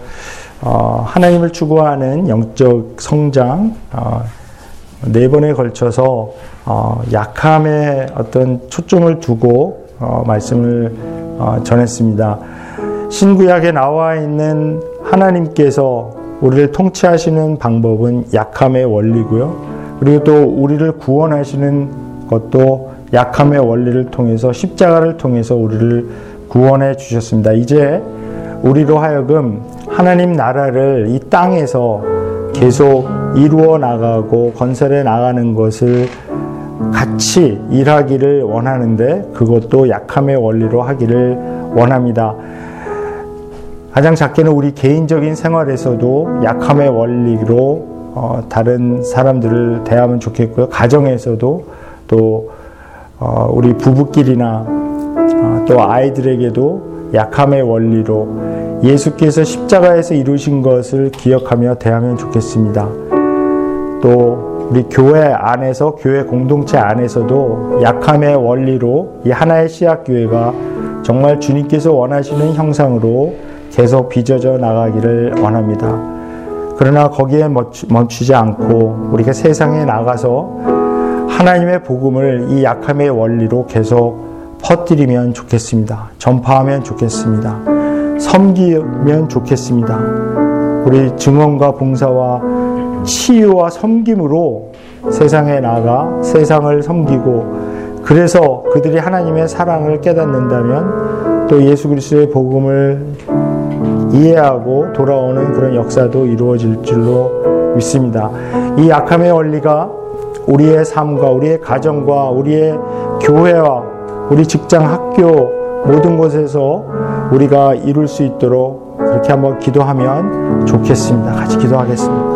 Speaker 2: 어, 하나님을 추구하는 영적 성장 어, 네 번에 걸쳐서 약함에 어떤 초점을 두고 말씀을 전했습니다. 신구약에 나와 있는 하나님께서 우리를 통치하시는 방법은 약함의 원리고요. 그리고 또 우리를 구원하시는 것도 약함의 원리를 통해서 십자가를 통해서 우리를 구원해 주셨습니다. 이제 우리로 하여금 하나님 나라를 이 땅에서 계속 이루어 나가고 건설해 나가는 것을 같이 일하기를 원하는데 그것도 약함의 원리로 하기를 원합니다. 가장 작게는 우리 개인적인 생활에서도 약함의 원리로 어, 다른 사람들을 대하면 좋겠고요. 가정에서도 또 어, 우리 부부끼리나 어, 또 아이들에게도 약함의 원리로 예수께서 십자가에서 이루신 것을 기억하며 대하면 좋겠습니다. 또 우리 교회 안에서 교회 공동체 안에서도 약함의 원리로 이 하나의 씨앗 교회가 정말 주님께서 원하시는 형상으로 계속 빚어져 나가기를 원합니다. 그러나 거기에 멈추지 않고 우리가 세상에 나가서 하나님의 복음을 이 약함의 원리로 계속 퍼뜨리면 좋겠습니다. 전파하면 좋겠습니다. 섬기면 좋겠습니다. 우리 증언과 봉사와 치유와 섬김으로 세상에 나가 세상을 섬기고 그래서 그들이 하나님의 사랑을 깨닫는다면 또 예수 그리스도의 복음을 이해하고 돌아오는 그런 역사도 이루어질 줄로 믿습니다. 이 약함의 원리가 우리의 삶과 우리의 가정과 우리의 교회와 우리 직장 학교 모든 곳에서 우리가 이룰 수 있도록 그렇게 한번 기도하면 좋겠습니다. 같이 기도하겠습니다.